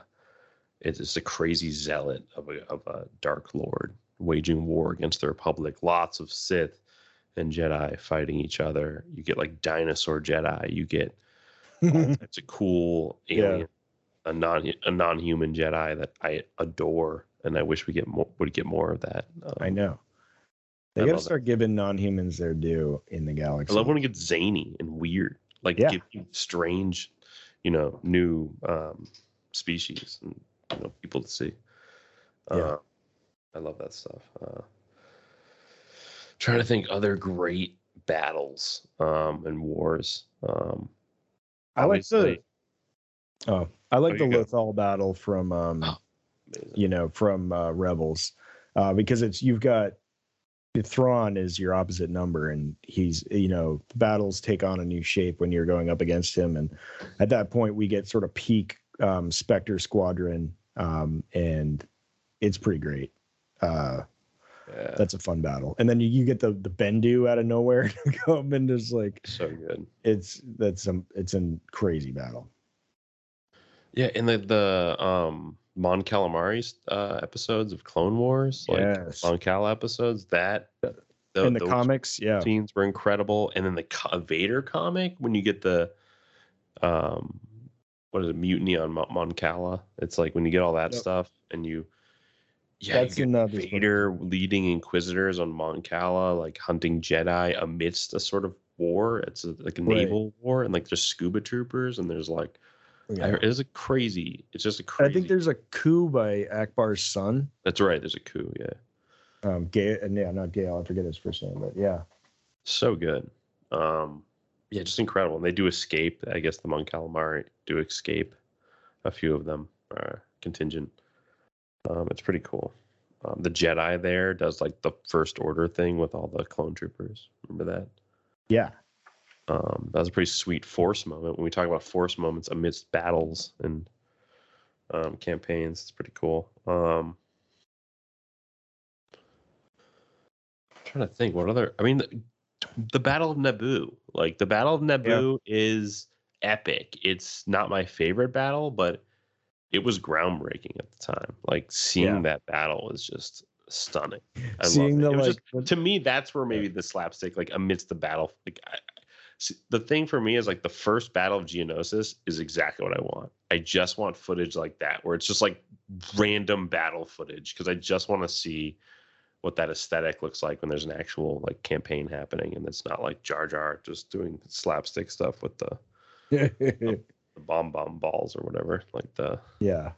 Speaker 4: it's just a crazy zealot of a of a dark lord waging war against the Republic. Lots of Sith and Jedi fighting each other. You get like dinosaur Jedi. You get it's a cool
Speaker 5: Yeah.
Speaker 4: alien, a non a non human Jedi that I adore, and I wish we get more would get more of that. Um,
Speaker 5: I know. They
Speaker 4: I
Speaker 5: got to
Speaker 4: love that.
Speaker 5: start giving non-humans their due in the galaxy.
Speaker 4: I love when it gets zany and weird, like
Speaker 5: Yeah.
Speaker 4: give you strange, you know, new um, species and you know people to see.
Speaker 5: Yeah.
Speaker 4: Uh, I love that stuff. Uh, trying to think other great battles um, and wars. Um,
Speaker 5: I like the oh, I like
Speaker 4: Oh,
Speaker 5: the
Speaker 4: go.
Speaker 5: Lothal battle from um,
Speaker 4: Oh,
Speaker 5: you know, from uh, Rebels, uh, because it's you've got Thrawn is your opposite number, and he's you know battles take on a new shape when you're going up against him, and at that point we get sort of peak um, Spectre Squadron, um, and it's pretty great. Uh,
Speaker 4: Yeah,
Speaker 5: that's a fun battle, and then you, you get the the Bendu out of nowhere to come and just like
Speaker 4: so good.
Speaker 5: it's that's some it's a crazy battle.
Speaker 4: Yeah, in the the um Mon Calamari uh, episodes of Clone Wars, like
Speaker 5: yes,
Speaker 4: Mon Cal episodes, that the,
Speaker 5: in the
Speaker 4: those
Speaker 5: comics, yeah,
Speaker 4: scenes were incredible, and then the Vader comic when you get the um what is it mutiny on Mon, Mon Cala? It's like when you get all that
Speaker 5: Yep.
Speaker 4: stuff and you yeah
Speaker 5: That's
Speaker 4: you get Vader leading Inquisitors on Mon Cala, like hunting Jedi amidst a sort of war. It's a, like a
Speaker 5: Right.
Speaker 4: naval war, and like there's scuba troopers, and there's like
Speaker 5: Yeah.
Speaker 4: heard- it's a crazy. It's just a crazy.
Speaker 5: I think there's a coup by Ackbar's son.
Speaker 4: That's right. There's a coup. Yeah,
Speaker 5: Um, Gale, and yeah, not Gale. I forget his first name, but yeah,
Speaker 4: so good. Um, yeah, just incredible. And they do escape. I guess the Mon Calamari do escape. A few of them are contingent. Um, it's pretty cool. Um, the Jedi there does like the First Order thing with all the clone troopers. Remember that?
Speaker 5: yeah,
Speaker 4: Um, that was a pretty sweet Force moment. When we talk about Force moments amidst battles and um, campaigns, it's pretty cool. Um, trying to think what other. I mean, the, the Battle of Naboo. Like the Battle of Naboo is epic. It's not my favorite battle, but it was groundbreaking at the time. Like seeing
Speaker 5: Yeah.
Speaker 4: that battle was just stunning. I
Speaker 5: seeing the
Speaker 4: it.
Speaker 5: Like,
Speaker 4: just- to me, that's where maybe the slapstick, like amidst the battle, like I, the thing for me is like the first battle of Geonosis is exactly what I want. I just want footage like that, where it's just like random battle footage, because I just want to see what that aesthetic looks like when there's an actual like campaign happening, and it's not like Jar Jar just doing slapstick stuff with the, the bomb bomb balls or whatever. Like the,
Speaker 5: yeah,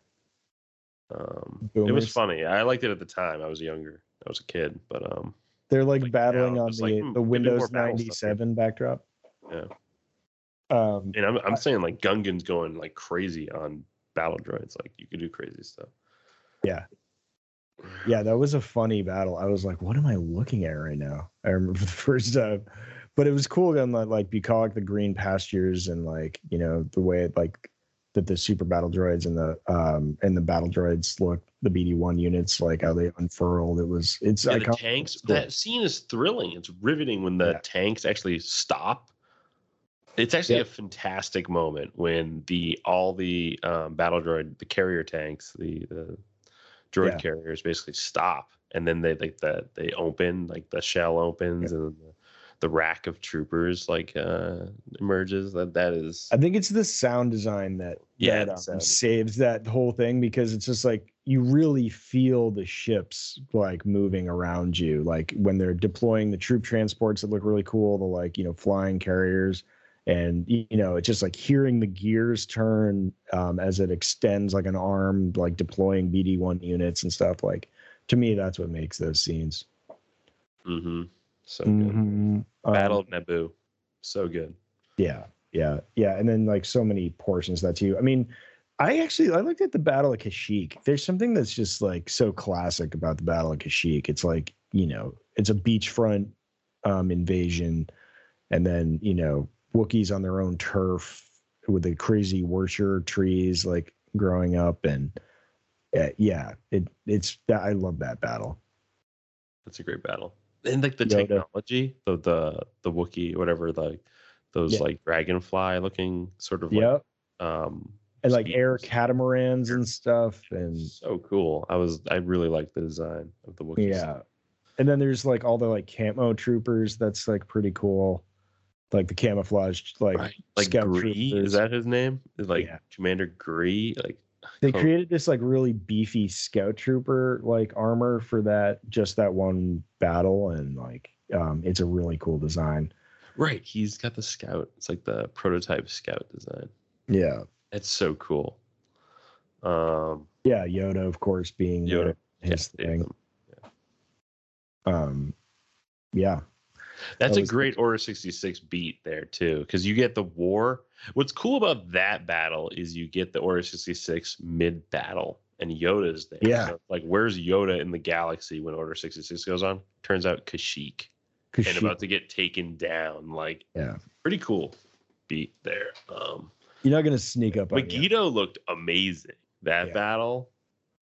Speaker 4: um, it was funny. I liked it at the time. I was younger. I was a kid, but um,
Speaker 5: they're like,
Speaker 4: Like,
Speaker 5: battling
Speaker 4: now,
Speaker 5: on the
Speaker 4: like, hmm,
Speaker 5: the
Speaker 4: give me more
Speaker 5: Windows
Speaker 4: battle stuff here.
Speaker 5: 97 backdrop.
Speaker 4: Yeah.
Speaker 5: Um,
Speaker 4: And I'm I'm saying like Gungan's going like crazy on battle droids. Like you could do crazy stuff.
Speaker 5: Yeah. yeah, that was a funny battle. I was like, what am I looking at right now? I remember the first time, but it was cool. again, like, like bucolic the green pastures and like you know the way it like that the super battle droids and the um and the battle droids look the BD one units like how they unfurled. It was it's
Speaker 4: Yeah, the tanks.
Speaker 5: Cool.
Speaker 4: That scene is thrilling. It's riveting when the
Speaker 5: Yeah.
Speaker 4: tanks actually stop. It's actually a fantastic moment when the all the um, battle droid, the carrier tanks, the the droid
Speaker 5: Yeah.
Speaker 4: carriers basically stop, and then they like the they open, like the shell opens, and the, the rack of troopers like uh emerges. That that is
Speaker 5: I think it's the sound design that
Speaker 4: Yeah,
Speaker 5: that um, saves that whole thing because it's just like you really feel the ships like moving around you, like when they're deploying the troop transports that look really cool, the like you know flying carriers, and you know it's just like hearing the gears turn um, as it extends like an arm, like deploying BD one units and stuff. Like to me, that's what makes those scenes.
Speaker 4: mm-hmm so good.
Speaker 5: Mhm. Um,
Speaker 4: Battle of Naboo, so good.
Speaker 5: Yeah, yeah, yeah, and then like so many portions of that too. I mean, I actually I looked at the Battle of Kashyyyk. There's something that's just like so classic about the Battle of Kashyyyk. It's like you know, it's a beachfront um, invasion, and then you know, Wookiees on their own turf with the crazy Wroshyr trees like growing up, and uh, yeah, it it's I love that battle.
Speaker 4: That's a great battle. and like the
Speaker 5: Yoda.
Speaker 4: technology, the the the Wookiee, whatever, like those
Speaker 5: Yeah.
Speaker 4: like dragonfly looking sort of like um
Speaker 5: And like air catamarans and stuff. And
Speaker 4: so cool. I was I really like the design of the Wookiees.
Speaker 5: yeah. And then there's like all the like camo troopers. That's like pretty cool. Like the camouflaged like
Speaker 4: Right. Like Gree, is that his name? Like
Speaker 5: Yeah.
Speaker 4: Commander Gree? Like
Speaker 5: They
Speaker 4: Cool.
Speaker 5: created this like really beefy scout trooper like armor for that just that one battle and like um it's a really cool design.
Speaker 4: right, he's got the scout. It's like the prototype scout design.
Speaker 5: Yeah.
Speaker 4: It's so cool. Um
Speaker 5: Yeah, Yoda of course being
Speaker 4: Yoda,
Speaker 5: his
Speaker 4: yeah,
Speaker 5: thing.
Speaker 4: Datham.
Speaker 5: Um yeah.
Speaker 4: That's
Speaker 5: That
Speaker 4: a great Order 66 beat there too, because you get the war. What's cool about that battle is you get the Order 66 mid battle, and Yoda's there.
Speaker 5: Yeah.
Speaker 4: So, like, where's Yoda in the galaxy when Order 66 goes on? Turns out Kashyyyk, and about to get taken down. Like,
Speaker 5: Yeah.
Speaker 4: pretty cool beat there. Um,
Speaker 5: You're not gonna sneak up on you.
Speaker 4: Mygeeto looked amazing. That
Speaker 5: Yeah.
Speaker 4: battle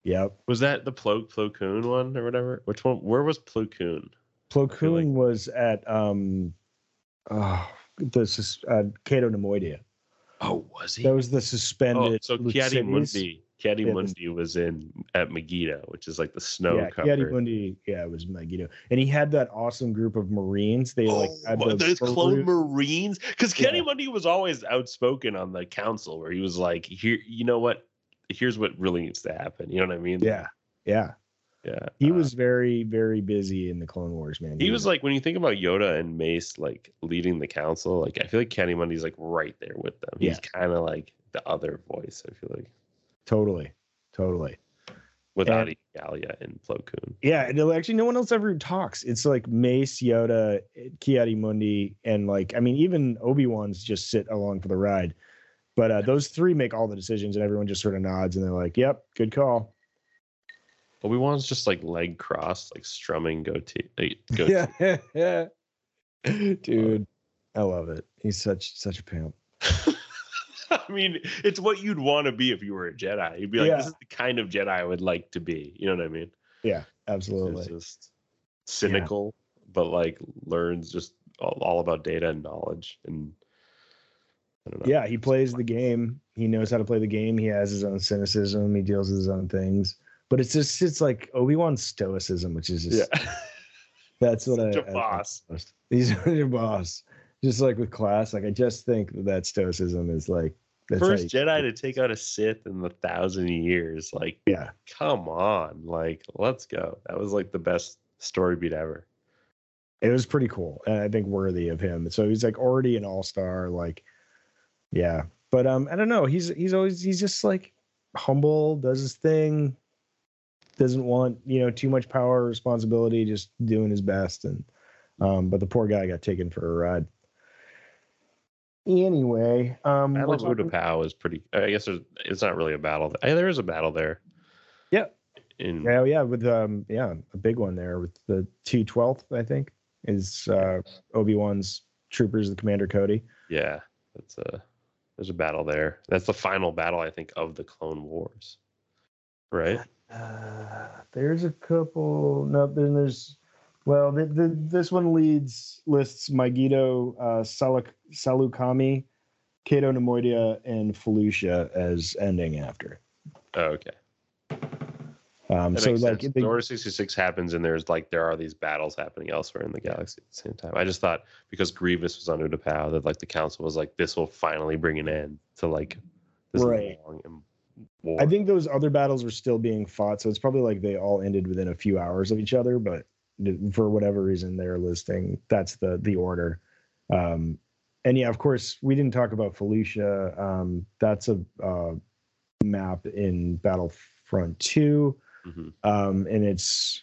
Speaker 5: Yep.
Speaker 4: was that the Plo Plo Koon one or whatever. Which one? Where was Plo Koon?
Speaker 5: Plo
Speaker 4: like-
Speaker 5: was at um oh this uh Cato Neimoidia.
Speaker 4: Oh, was he?
Speaker 5: That was the suspended.
Speaker 4: Oh,
Speaker 5: so.
Speaker 4: Ki-Adi Ki-Adi
Speaker 5: Yeah,
Speaker 4: Mundi was in at Mygeeto, which is like the snow
Speaker 5: yeah,
Speaker 4: cover.
Speaker 5: Mundi, yeah, it was Mygeeto. And he had that awesome group of Marines. They like
Speaker 4: Oh, those clone Marines, because
Speaker 5: Yeah.
Speaker 4: Ki-Adi-Mundi was always outspoken on the council, where he was like, "Here, you know what? Here's what really needs to happen." You know what I mean?
Speaker 5: Yeah, yeah.
Speaker 4: Yeah.
Speaker 5: He
Speaker 4: uh,
Speaker 5: was very, very busy in the Clone Wars, man.
Speaker 4: He was like when you think about Yoda and Mace like leading the council, like I feel like Ki-Adi-Mundi's like right there with them.
Speaker 5: Yeah.
Speaker 4: He's kind of like the other voice. I feel like
Speaker 5: totally, totally.
Speaker 4: Without
Speaker 5: And-
Speaker 4: Adi Gallia and Plo Koon.
Speaker 5: Yeah, actually, no one else ever talks. It's like Mace, Yoda, Ki-Adi-Mundi, and like I mean, even Obi Wan's just sit along for the ride. But uh, those three make all the decisions, and everyone just sort of nods, and they're like, "Yep, good call."
Speaker 4: Obi Wan's just like leg crossed, like strumming goatee. like, goatee.
Speaker 5: Yeah, yeah, dude, I love it. He's such such a pimp.
Speaker 4: I mean, it's what you'd want to be if you were a Jedi. You'd be like,
Speaker 5: Yeah.
Speaker 4: this is the kind of Jedi I would like to be. You know what I mean?
Speaker 5: Yeah,
Speaker 4: It's
Speaker 5: absolutely.
Speaker 4: just cynical, but like learns just all, all about data and knowledge. And I don't know.
Speaker 5: Yeah, he plays the game. He knows how to play the game. He has his own cynicism. He deals with his own things. But it's just it's like Obi Wan's stoicism, which is just
Speaker 4: Yeah.
Speaker 5: that's what
Speaker 4: Such
Speaker 5: I,
Speaker 4: a
Speaker 5: I-
Speaker 4: boss.
Speaker 5: He's your boss. Just like with class, like I just think that, stoicism is like that's
Speaker 4: First
Speaker 5: you-
Speaker 4: Jedi to take out a Sith in the thousand years. Like,
Speaker 5: Yeah,
Speaker 4: come on. Like, let's go. That was like the best story beat ever.
Speaker 5: it was pretty cool, and I think worthy of him. So he's like already an all star. Like, yeah, but um, I don't know. He's he's always he's just like humble, does his thing, doesn't want you know too much power or responsibility, just doing his best. And um, but the poor guy got taken for a ride. Anyway, um,
Speaker 4: Battle of Utapau is pretty. I guess there's, it's not really a battle. There is a battle there.
Speaker 5: Yeah.
Speaker 4: In
Speaker 5: Yeah, yeah, with um, yeah, a big one there with the two twelfth, I think, is uh, Obi Wan's troopers, the Commander Cody.
Speaker 4: Yeah, that's a there's a battle there. That's the final battle, I think, of the Clone Wars. Right?
Speaker 5: Uh, there's a couple. No, then there's. Well, the, the, this one leads lists Mygeeto, uh, Saluk, Saleucami, Cato Neimoidia, and Felucia as ending after.
Speaker 4: Oh, okay.
Speaker 5: Um,
Speaker 4: That
Speaker 5: so like
Speaker 4: sense.
Speaker 5: the-
Speaker 4: Order 66 happens, and there's like there are these battles happening elsewhere in the galaxy at the same time. I just thought because Grievous was on Utapau that like the council was like, this will finally bring an end to like this
Speaker 5: Right.
Speaker 4: long and war.
Speaker 5: I think those other battles were still being fought, so it's probably like they all ended within a few hours of each other. But for whatever reason, they're listing that's the the order. Um, and yeah, of course, we didn't talk about Felucia. Um, that's a uh, map in Battlefront Two,
Speaker 4: Mhm.
Speaker 5: um, and it's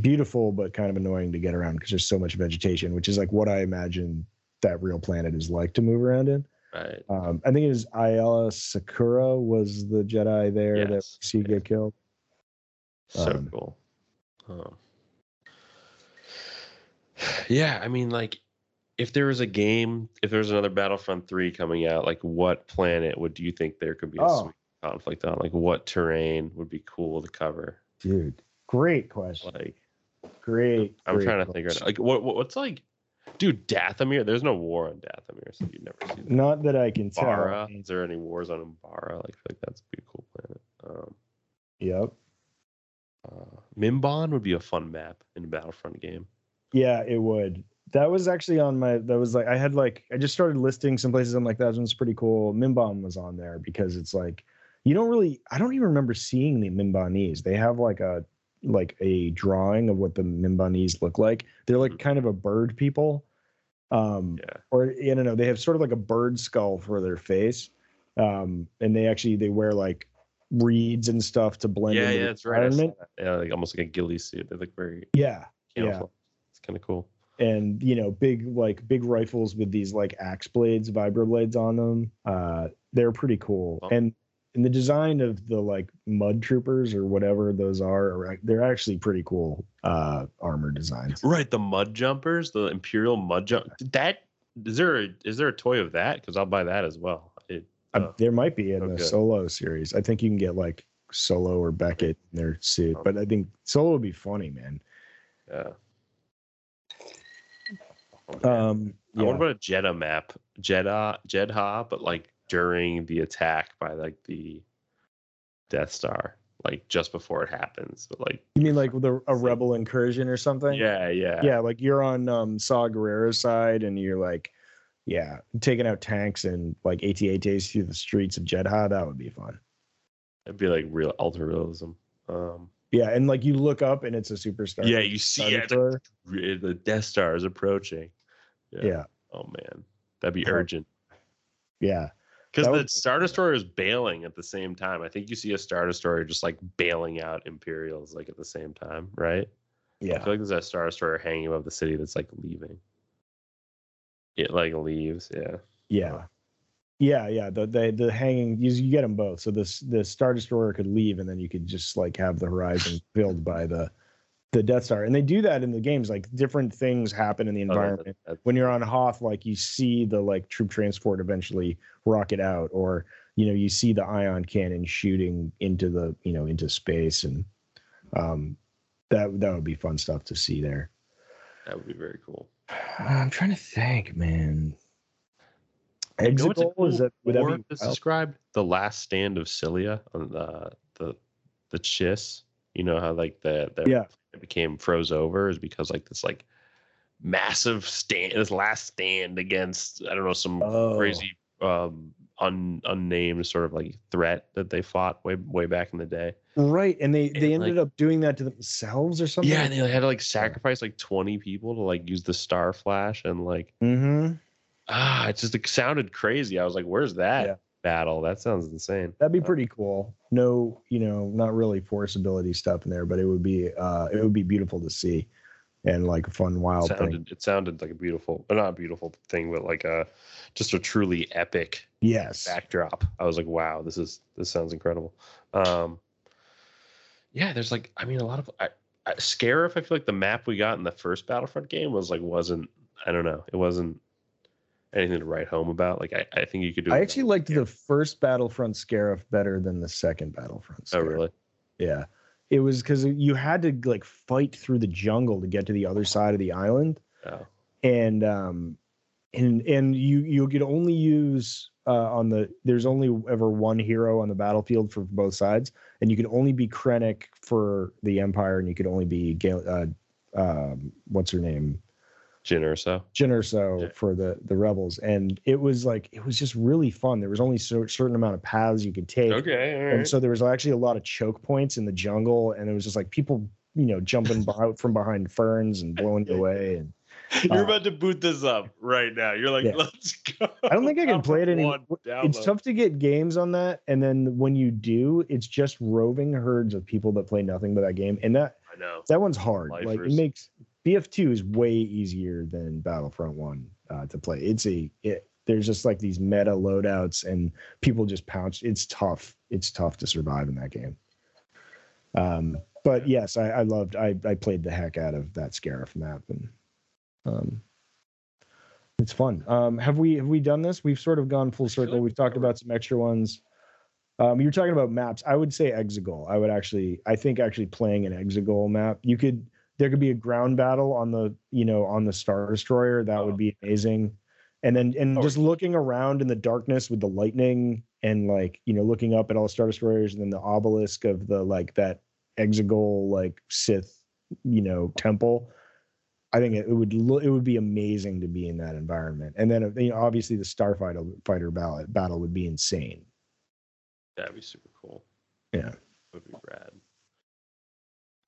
Speaker 5: beautiful but kind of annoying to get around because there's so much vegetation, which is like what I imagine that real planet is like to move around in.
Speaker 4: Right.
Speaker 5: Um, I think it was Aayla Secura was the Jedi there that
Speaker 4: Yes,
Speaker 5: we see get killed.
Speaker 4: So
Speaker 5: Um,
Speaker 4: cool. Oh. Yeah, I mean, like, if there was a game, if there was another Battlefront 3 coming out, like, what planet would do you think there could be a
Speaker 5: Oh.
Speaker 4: conflict on? Like, what terrain would be cool to cover?
Speaker 5: Dude, great question.
Speaker 4: Like,
Speaker 5: great.
Speaker 4: I'm
Speaker 5: great
Speaker 4: trying to think
Speaker 5: books.
Speaker 4: right now. Like what what's like, dude, Dathomir. There's no war on Dathomir, so you never see that.
Speaker 5: Not that I can tell.
Speaker 4: Is there any wars on Umbara? Like, I feel like that's a cool planet. Um,
Speaker 5: Yep.
Speaker 4: uh, Mimban would be a fun map in a Battlefront game.
Speaker 5: Yeah, it would. That was actually on my. That was like I had like I just started listing some places. I'm like that one's pretty cool. Mimban was on there because it's like you don't really. I don't even remember seeing the Mimbanese. They have like a like a drawing of what the Mimbanese look like. They're like
Speaker 4: Mhm.
Speaker 5: kind of a bird people. Um,
Speaker 4: Yeah.
Speaker 5: or I don't know. They have sort of like a bird skull for their face. Um, and they actually they wear like reeds and stuff to blend
Speaker 4: yeah, yeah, that's right.
Speaker 5: Environment.
Speaker 4: that. Yeah, like almost like a ghillie suit. They look very
Speaker 5: Yeah, yeah.
Speaker 4: It's kind of cool.
Speaker 5: and you know big like big rifles with these like axe blades vibroblades on them uh they're pretty cool and and the design of the like mud troopers or whatever those are they're actually pretty cool uh armor designs
Speaker 4: Right, the mud jumpers, the Imperial mud jump. That is there? A, is there a toy of that? Because I'll buy that as well. It,
Speaker 5: Uh,
Speaker 4: uh,
Speaker 5: there might be in the solo series i think you can get like solo or beckett in their suit
Speaker 4: Oh.
Speaker 5: but i think solo would be funny man
Speaker 4: yeah. Oh, man.
Speaker 5: um
Speaker 4: I wonder about a Jedha map, Jedha, Jedha, but like during the attack by like the Death Star, like just before it happens. But like,
Speaker 5: you mean like with a, rebel incursion or something?
Speaker 4: Yeah, yeah,
Speaker 5: yeah like you're on um saw Gerrera's side and you're like yeah taking out tanks and like AT-ATs through the streets of jedha. That would be fun.
Speaker 4: It'd be like real ultra realism. Um,
Speaker 5: yeah and like you look up and it's a superstar
Speaker 4: yeah, you see yeah, the, the Death Star is approaching.
Speaker 5: yeah.
Speaker 4: Oh man, that'd be
Speaker 5: Oh,
Speaker 4: urgent.
Speaker 5: yeah
Speaker 4: Because the Star Destroyer is bailing at the same time. I think you see a Star Destroyer just like bailing out Imperials like at the same time, right?
Speaker 5: Yeah.
Speaker 4: I feel like there's a Star Destroyer hanging above the city that's like leaving. It like leaves, yeah.
Speaker 5: yeah yeah yeah the the, the hanging you, you get them both so this the star destroyer could leave and then you could just like have the horizon filled by the the death star and they do that in the games like different things happen in the
Speaker 4: Oh,
Speaker 5: environment
Speaker 4: that-
Speaker 5: when you're on Hoth, like you see the like troop transport eventually rocket out, or you know you see the ion cannon shooting into the you know into space, and um, that that would be fun stuff to see there.
Speaker 4: that would be very cool.
Speaker 5: I'm trying to think, man.
Speaker 4: You know
Speaker 5: Exegol is
Speaker 4: cool
Speaker 5: that would that be
Speaker 4: described? The last stand of Csilla on the the the Chiss. You know how like the, the
Speaker 5: Yeah.
Speaker 4: It became froze over is because like this like massive stand this last stand against I don't know some
Speaker 5: Oh.
Speaker 4: crazy um un, unnamed sort of like threat that they fought way way back in the day.
Speaker 5: right? And they they ended
Speaker 4: like-
Speaker 5: up doing that to themselves or something.
Speaker 4: Yeah, and they had to like sacrifice like 20 people to like use the star flash and like
Speaker 5: Mm-hmm.
Speaker 4: ah it just it sounded crazy. I was like, where's that
Speaker 5: Yeah.
Speaker 4: Battle? That sounds insane.
Speaker 5: That'd be pretty cool. No, you know, not really force ability stuff in there, but it would be uh it would be beautiful to see and like a fun wild thing.
Speaker 4: sounded it sounded like a beautiful but not a beautiful thing but like a just a truly epic
Speaker 5: Yes.
Speaker 4: backdrop i was like wow this is this sounds incredible um yeah there's like i mean a lot of I, I, scarif i feel like the map we got in the first battlefront game was like wasn't i don't know it wasn't anything to write home about like i, I think you could do
Speaker 5: I actually liked the first Battlefront Scarif better than the second Battlefront.
Speaker 4: oh
Speaker 5: Scarif.
Speaker 4: really
Speaker 5: Yeah. It was because you had to like fight through the jungle to get to the other side of the island,
Speaker 4: oh
Speaker 5: and um, and and you you could only use uh, on the there's only ever one hero on the battlefield for both sides, and you could only be Krennic for the Empire, and you could only be Gal- uh, um, what's her name
Speaker 4: Jyn Erso.
Speaker 5: Jyn Erso
Speaker 4: Yeah.
Speaker 5: for the the rebels, and it was like it was just really fun. There was only a certain amount of paths you could take,
Speaker 4: okay all
Speaker 5: and so there was actually a lot of choke points in the jungle, and it was just like people, you know, jumping out from behind ferns and blowing you away. And
Speaker 4: you're
Speaker 5: uh,
Speaker 4: about to boot this up right now you're like
Speaker 5: Yeah.
Speaker 4: let's go
Speaker 5: I don't think I can play it anymore. It's tough to get games on that, and then when you do, it's just roving herds of people that play nothing but that game, and that
Speaker 4: i know
Speaker 5: that one's hard. Like it makes BF2 is way easier than Battlefront One uh, to play. It's a it, there's just like these meta loadouts and people just pounce. It's tough. It's tough to survive in that game. Um, but yes, I, I loved. I I played the heck out of that Scarif map and um, it's fun. Um, have we have we done this? We've sort of gone full circle. We've
Speaker 4: we've
Speaker 5: talked about some extra ones. Um, you're talking about maps. I would say Exegol. I would actually, I think actually playing an Exegol map, you could there could be a ground battle on the you know on the star destroyer that would
Speaker 4: Oh.
Speaker 5: be amazing and then and
Speaker 4: Oh.
Speaker 5: just looking around in the darkness with the lightning and like you know looking up at all the star destroyers and then the obelisk of the like that exegol like sith you know temple i think it, it would lo- it would be amazing to be in that environment and then you know, obviously the starfighter fighter battle, battle would be insane
Speaker 4: That'd be super cool.
Speaker 5: Yeah.
Speaker 4: Would be rad.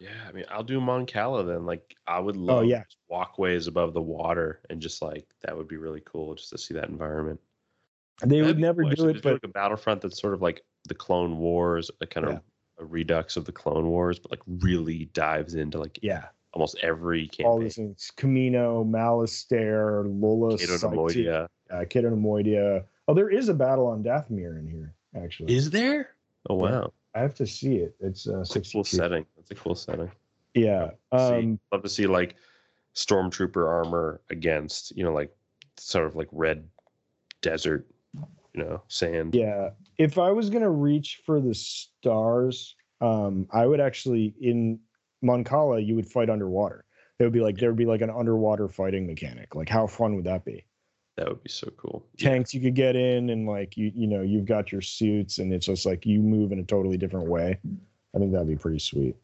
Speaker 4: Yeah, I mean, I'll do Mon Cala then. Like, I would love
Speaker 5: yeah.
Speaker 4: walkways above the water and just like that would be really cool just to see that environment.
Speaker 5: they
Speaker 4: That'd
Speaker 5: would never
Speaker 4: cool,
Speaker 5: do it but
Speaker 4: like a Battlefront that's sort of like the Clone Wars, a kind of a redux of the Clone Wars, but like really dives into like
Speaker 5: yeah
Speaker 4: almost every campaign.
Speaker 5: all these things kamino malastare lola
Speaker 4: Cato Neimoidia.
Speaker 5: uh, Moidia. Oh, there is a battle on Dathomir in here, actually.
Speaker 4: Is there? Oh
Speaker 5: Yeah.
Speaker 4: wow,
Speaker 5: I have to see it. It's uh,
Speaker 4: a cool setting. That's a cool setting.
Speaker 5: Yeah.
Speaker 4: see.
Speaker 5: Um,
Speaker 4: love to see like stormtrooper armor against you know like sort of like red desert you know sand
Speaker 5: yeah. If I was gonna reach for the stars, um, I would actually in Mon Cala you would fight underwater. It would be like there would be like an underwater fighting mechanic. Like how fun would that be?
Speaker 4: That would be so cool Yeah.
Speaker 5: Tanks you could get in and like you you know you've got your suits and it's just like you move in a totally different way. I think that'd be pretty sweet.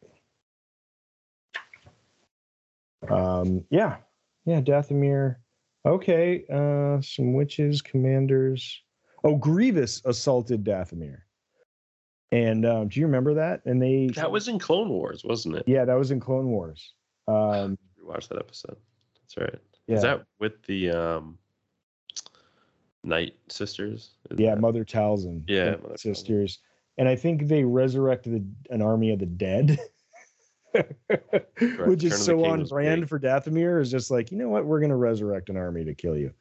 Speaker 5: Um, yeah, yeah, Dathomir. Okay, uh, some witches, commanders. Oh, Grievous assaulted Dathomir. And um, do you remember that? And they
Speaker 4: that was in clone wars wasn't it
Speaker 5: yeah, that was in Clone Wars. Um,
Speaker 4: watch that episode that's right
Speaker 5: yeah,
Speaker 4: is that with the um night sisters
Speaker 5: yeah,
Speaker 4: that-
Speaker 5: Mother Talzin.
Speaker 4: Yeah, Mother Talzin.
Speaker 5: sisters. And I think they resurrected an army of the dead. Which is so on brand for Dathomir is just like, you know what, we're gonna resurrect an army to kill you.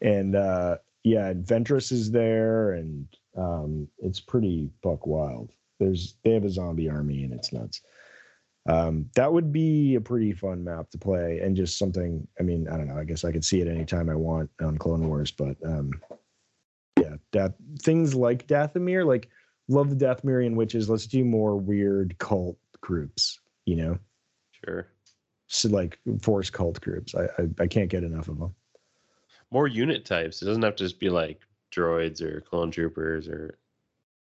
Speaker 5: And uh yeah, and Ventress is there and um it's pretty buck wild. There's they have a zombie army and it's nuts. Um that would be a pretty fun map to play and just something I mean, I don't know, I guess I could see it anytime I want on Clone Wars, but um yeah, that things like Dathomir, like love the Dathomirian witches. Let's do more weird cult groups, you know?
Speaker 4: sure
Speaker 5: So like force cult groups. I, I I can't get enough of them.
Speaker 4: more unit types it doesn't have to just be like droids or clone troopers or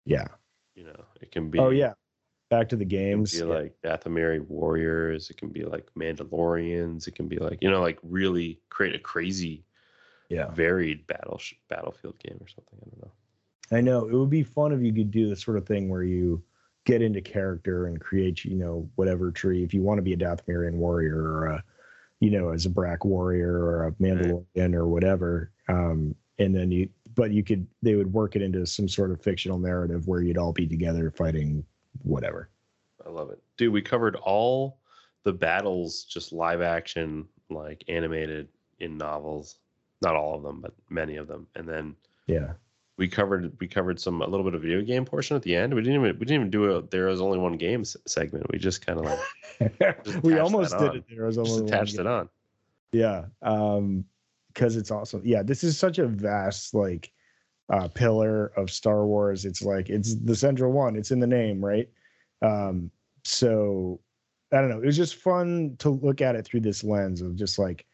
Speaker 5: Yeah.
Speaker 4: you know it can be
Speaker 5: Oh yeah. Back to the
Speaker 4: It
Speaker 5: games.
Speaker 4: be
Speaker 5: Yeah.
Speaker 4: like Dathomiri warriors. It can be like Mandalorians. It can be like you know, like really create a crazy,
Speaker 5: yeah.
Speaker 4: varied battle battlefield game or something. I don't know.
Speaker 5: I know. It would be fun if you could do the sort of thing where you get into character and create, you know, whatever tree. If you want to be a Dathomirian warrior or a, you know, as a Brack warrior or a Mandalorian or whatever. Um, and then you but you could they would work it into some sort of fictional narrative where you'd all be together fighting whatever.
Speaker 4: I love it, dude. We covered all the battles, just live action, like animated in novels. Not all of them, but many of them. And then
Speaker 5: Yeah.
Speaker 4: we covered we covered some a little bit of video game portion at the end. We didn't even we didn't even do a there was only one game s- segment. We just kind of like Just
Speaker 5: we almost did
Speaker 4: on.
Speaker 5: it there. was
Speaker 4: just
Speaker 5: almost one
Speaker 4: attached
Speaker 5: game.
Speaker 4: it on.
Speaker 5: Yeah. Um, because it's awesome. Yeah, this is such a vast like uh pillar of Star Wars. It's like it's the central one. It's in the name, right? Um, so I don't know. It was just fun to look at it through this lens of just like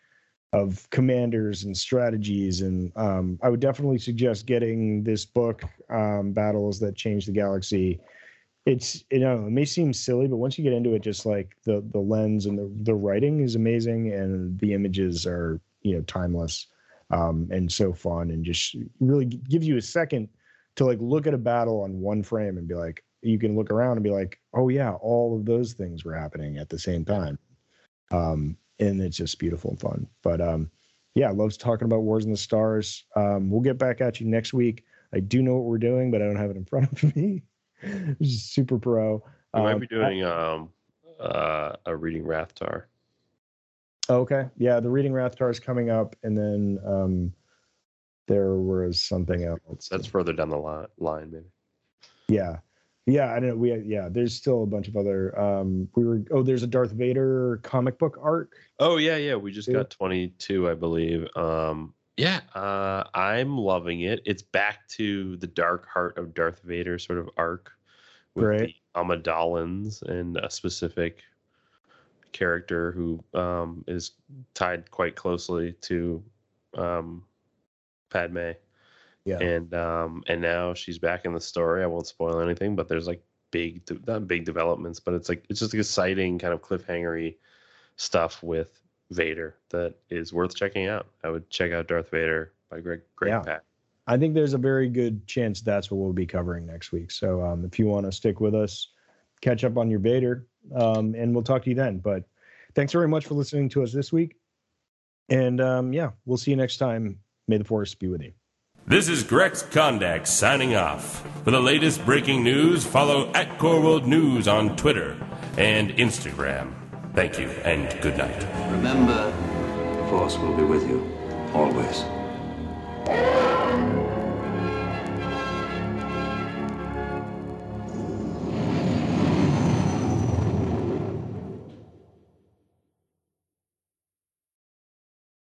Speaker 5: of commanders and strategies. And um, I would definitely suggest getting this book, um, Battles That Change the Galaxy. It's you know it may seem silly, but once you get into it, just like the the lens and the the writing is amazing, and the images are you know timeless um, and so fun, and just really gives you a second to like look at a battle on one frame and be like, you can look around and be like, oh yeah, all of those things were happening at the same time, um, and it's just beautiful and fun. But um, yeah, loves talking about Wars in the Stars. Um, we'll get back at you next week. I do know what we're doing, but I don't have it in front of me. super pro.
Speaker 4: We might
Speaker 5: Um,
Speaker 4: be doing um uh a reading Rathtar.
Speaker 5: Okay. Yeah, the reading Rathtar is coming up, and then um, there was something else.
Speaker 4: That's further down the line, line maybe.
Speaker 5: yeah, yeah. I don't know. We yeah. There's still a bunch of other. Um, we were. Oh, there's a Darth Vader comic book arc.
Speaker 4: Oh yeah, yeah. We just got 22, I believe. Um, yeah, uh, I'm loving it. It's back to the dark heart of Darth Vader sort of arc with
Speaker 5: Right.
Speaker 4: the Amidalans and a specific character who um, is tied quite closely to um, Padme.
Speaker 5: Yeah.
Speaker 4: And um, and now she's back in the story. I won't spoil anything, but there's like big, de- not big developments, but it's like it's just like exciting kind of cliffhangery stuff with Vader that is worth checking out. I would check out Darth Vader by Greg Greg
Speaker 5: Yeah. I think there's a very good chance that's what we'll be covering next week. So um, if you want to stick with us, catch up on your Vader, um, and we'll talk to you then. But thanks very much for listening to us this week. And um, yeah, we'll see you next time. May the force be with you.
Speaker 6: This is Grex Kondak signing off. For the latest breaking news, follow at Core World News on Twitter and Instagram. Thank you and good night.
Speaker 1: Remember, the Force will be with you always.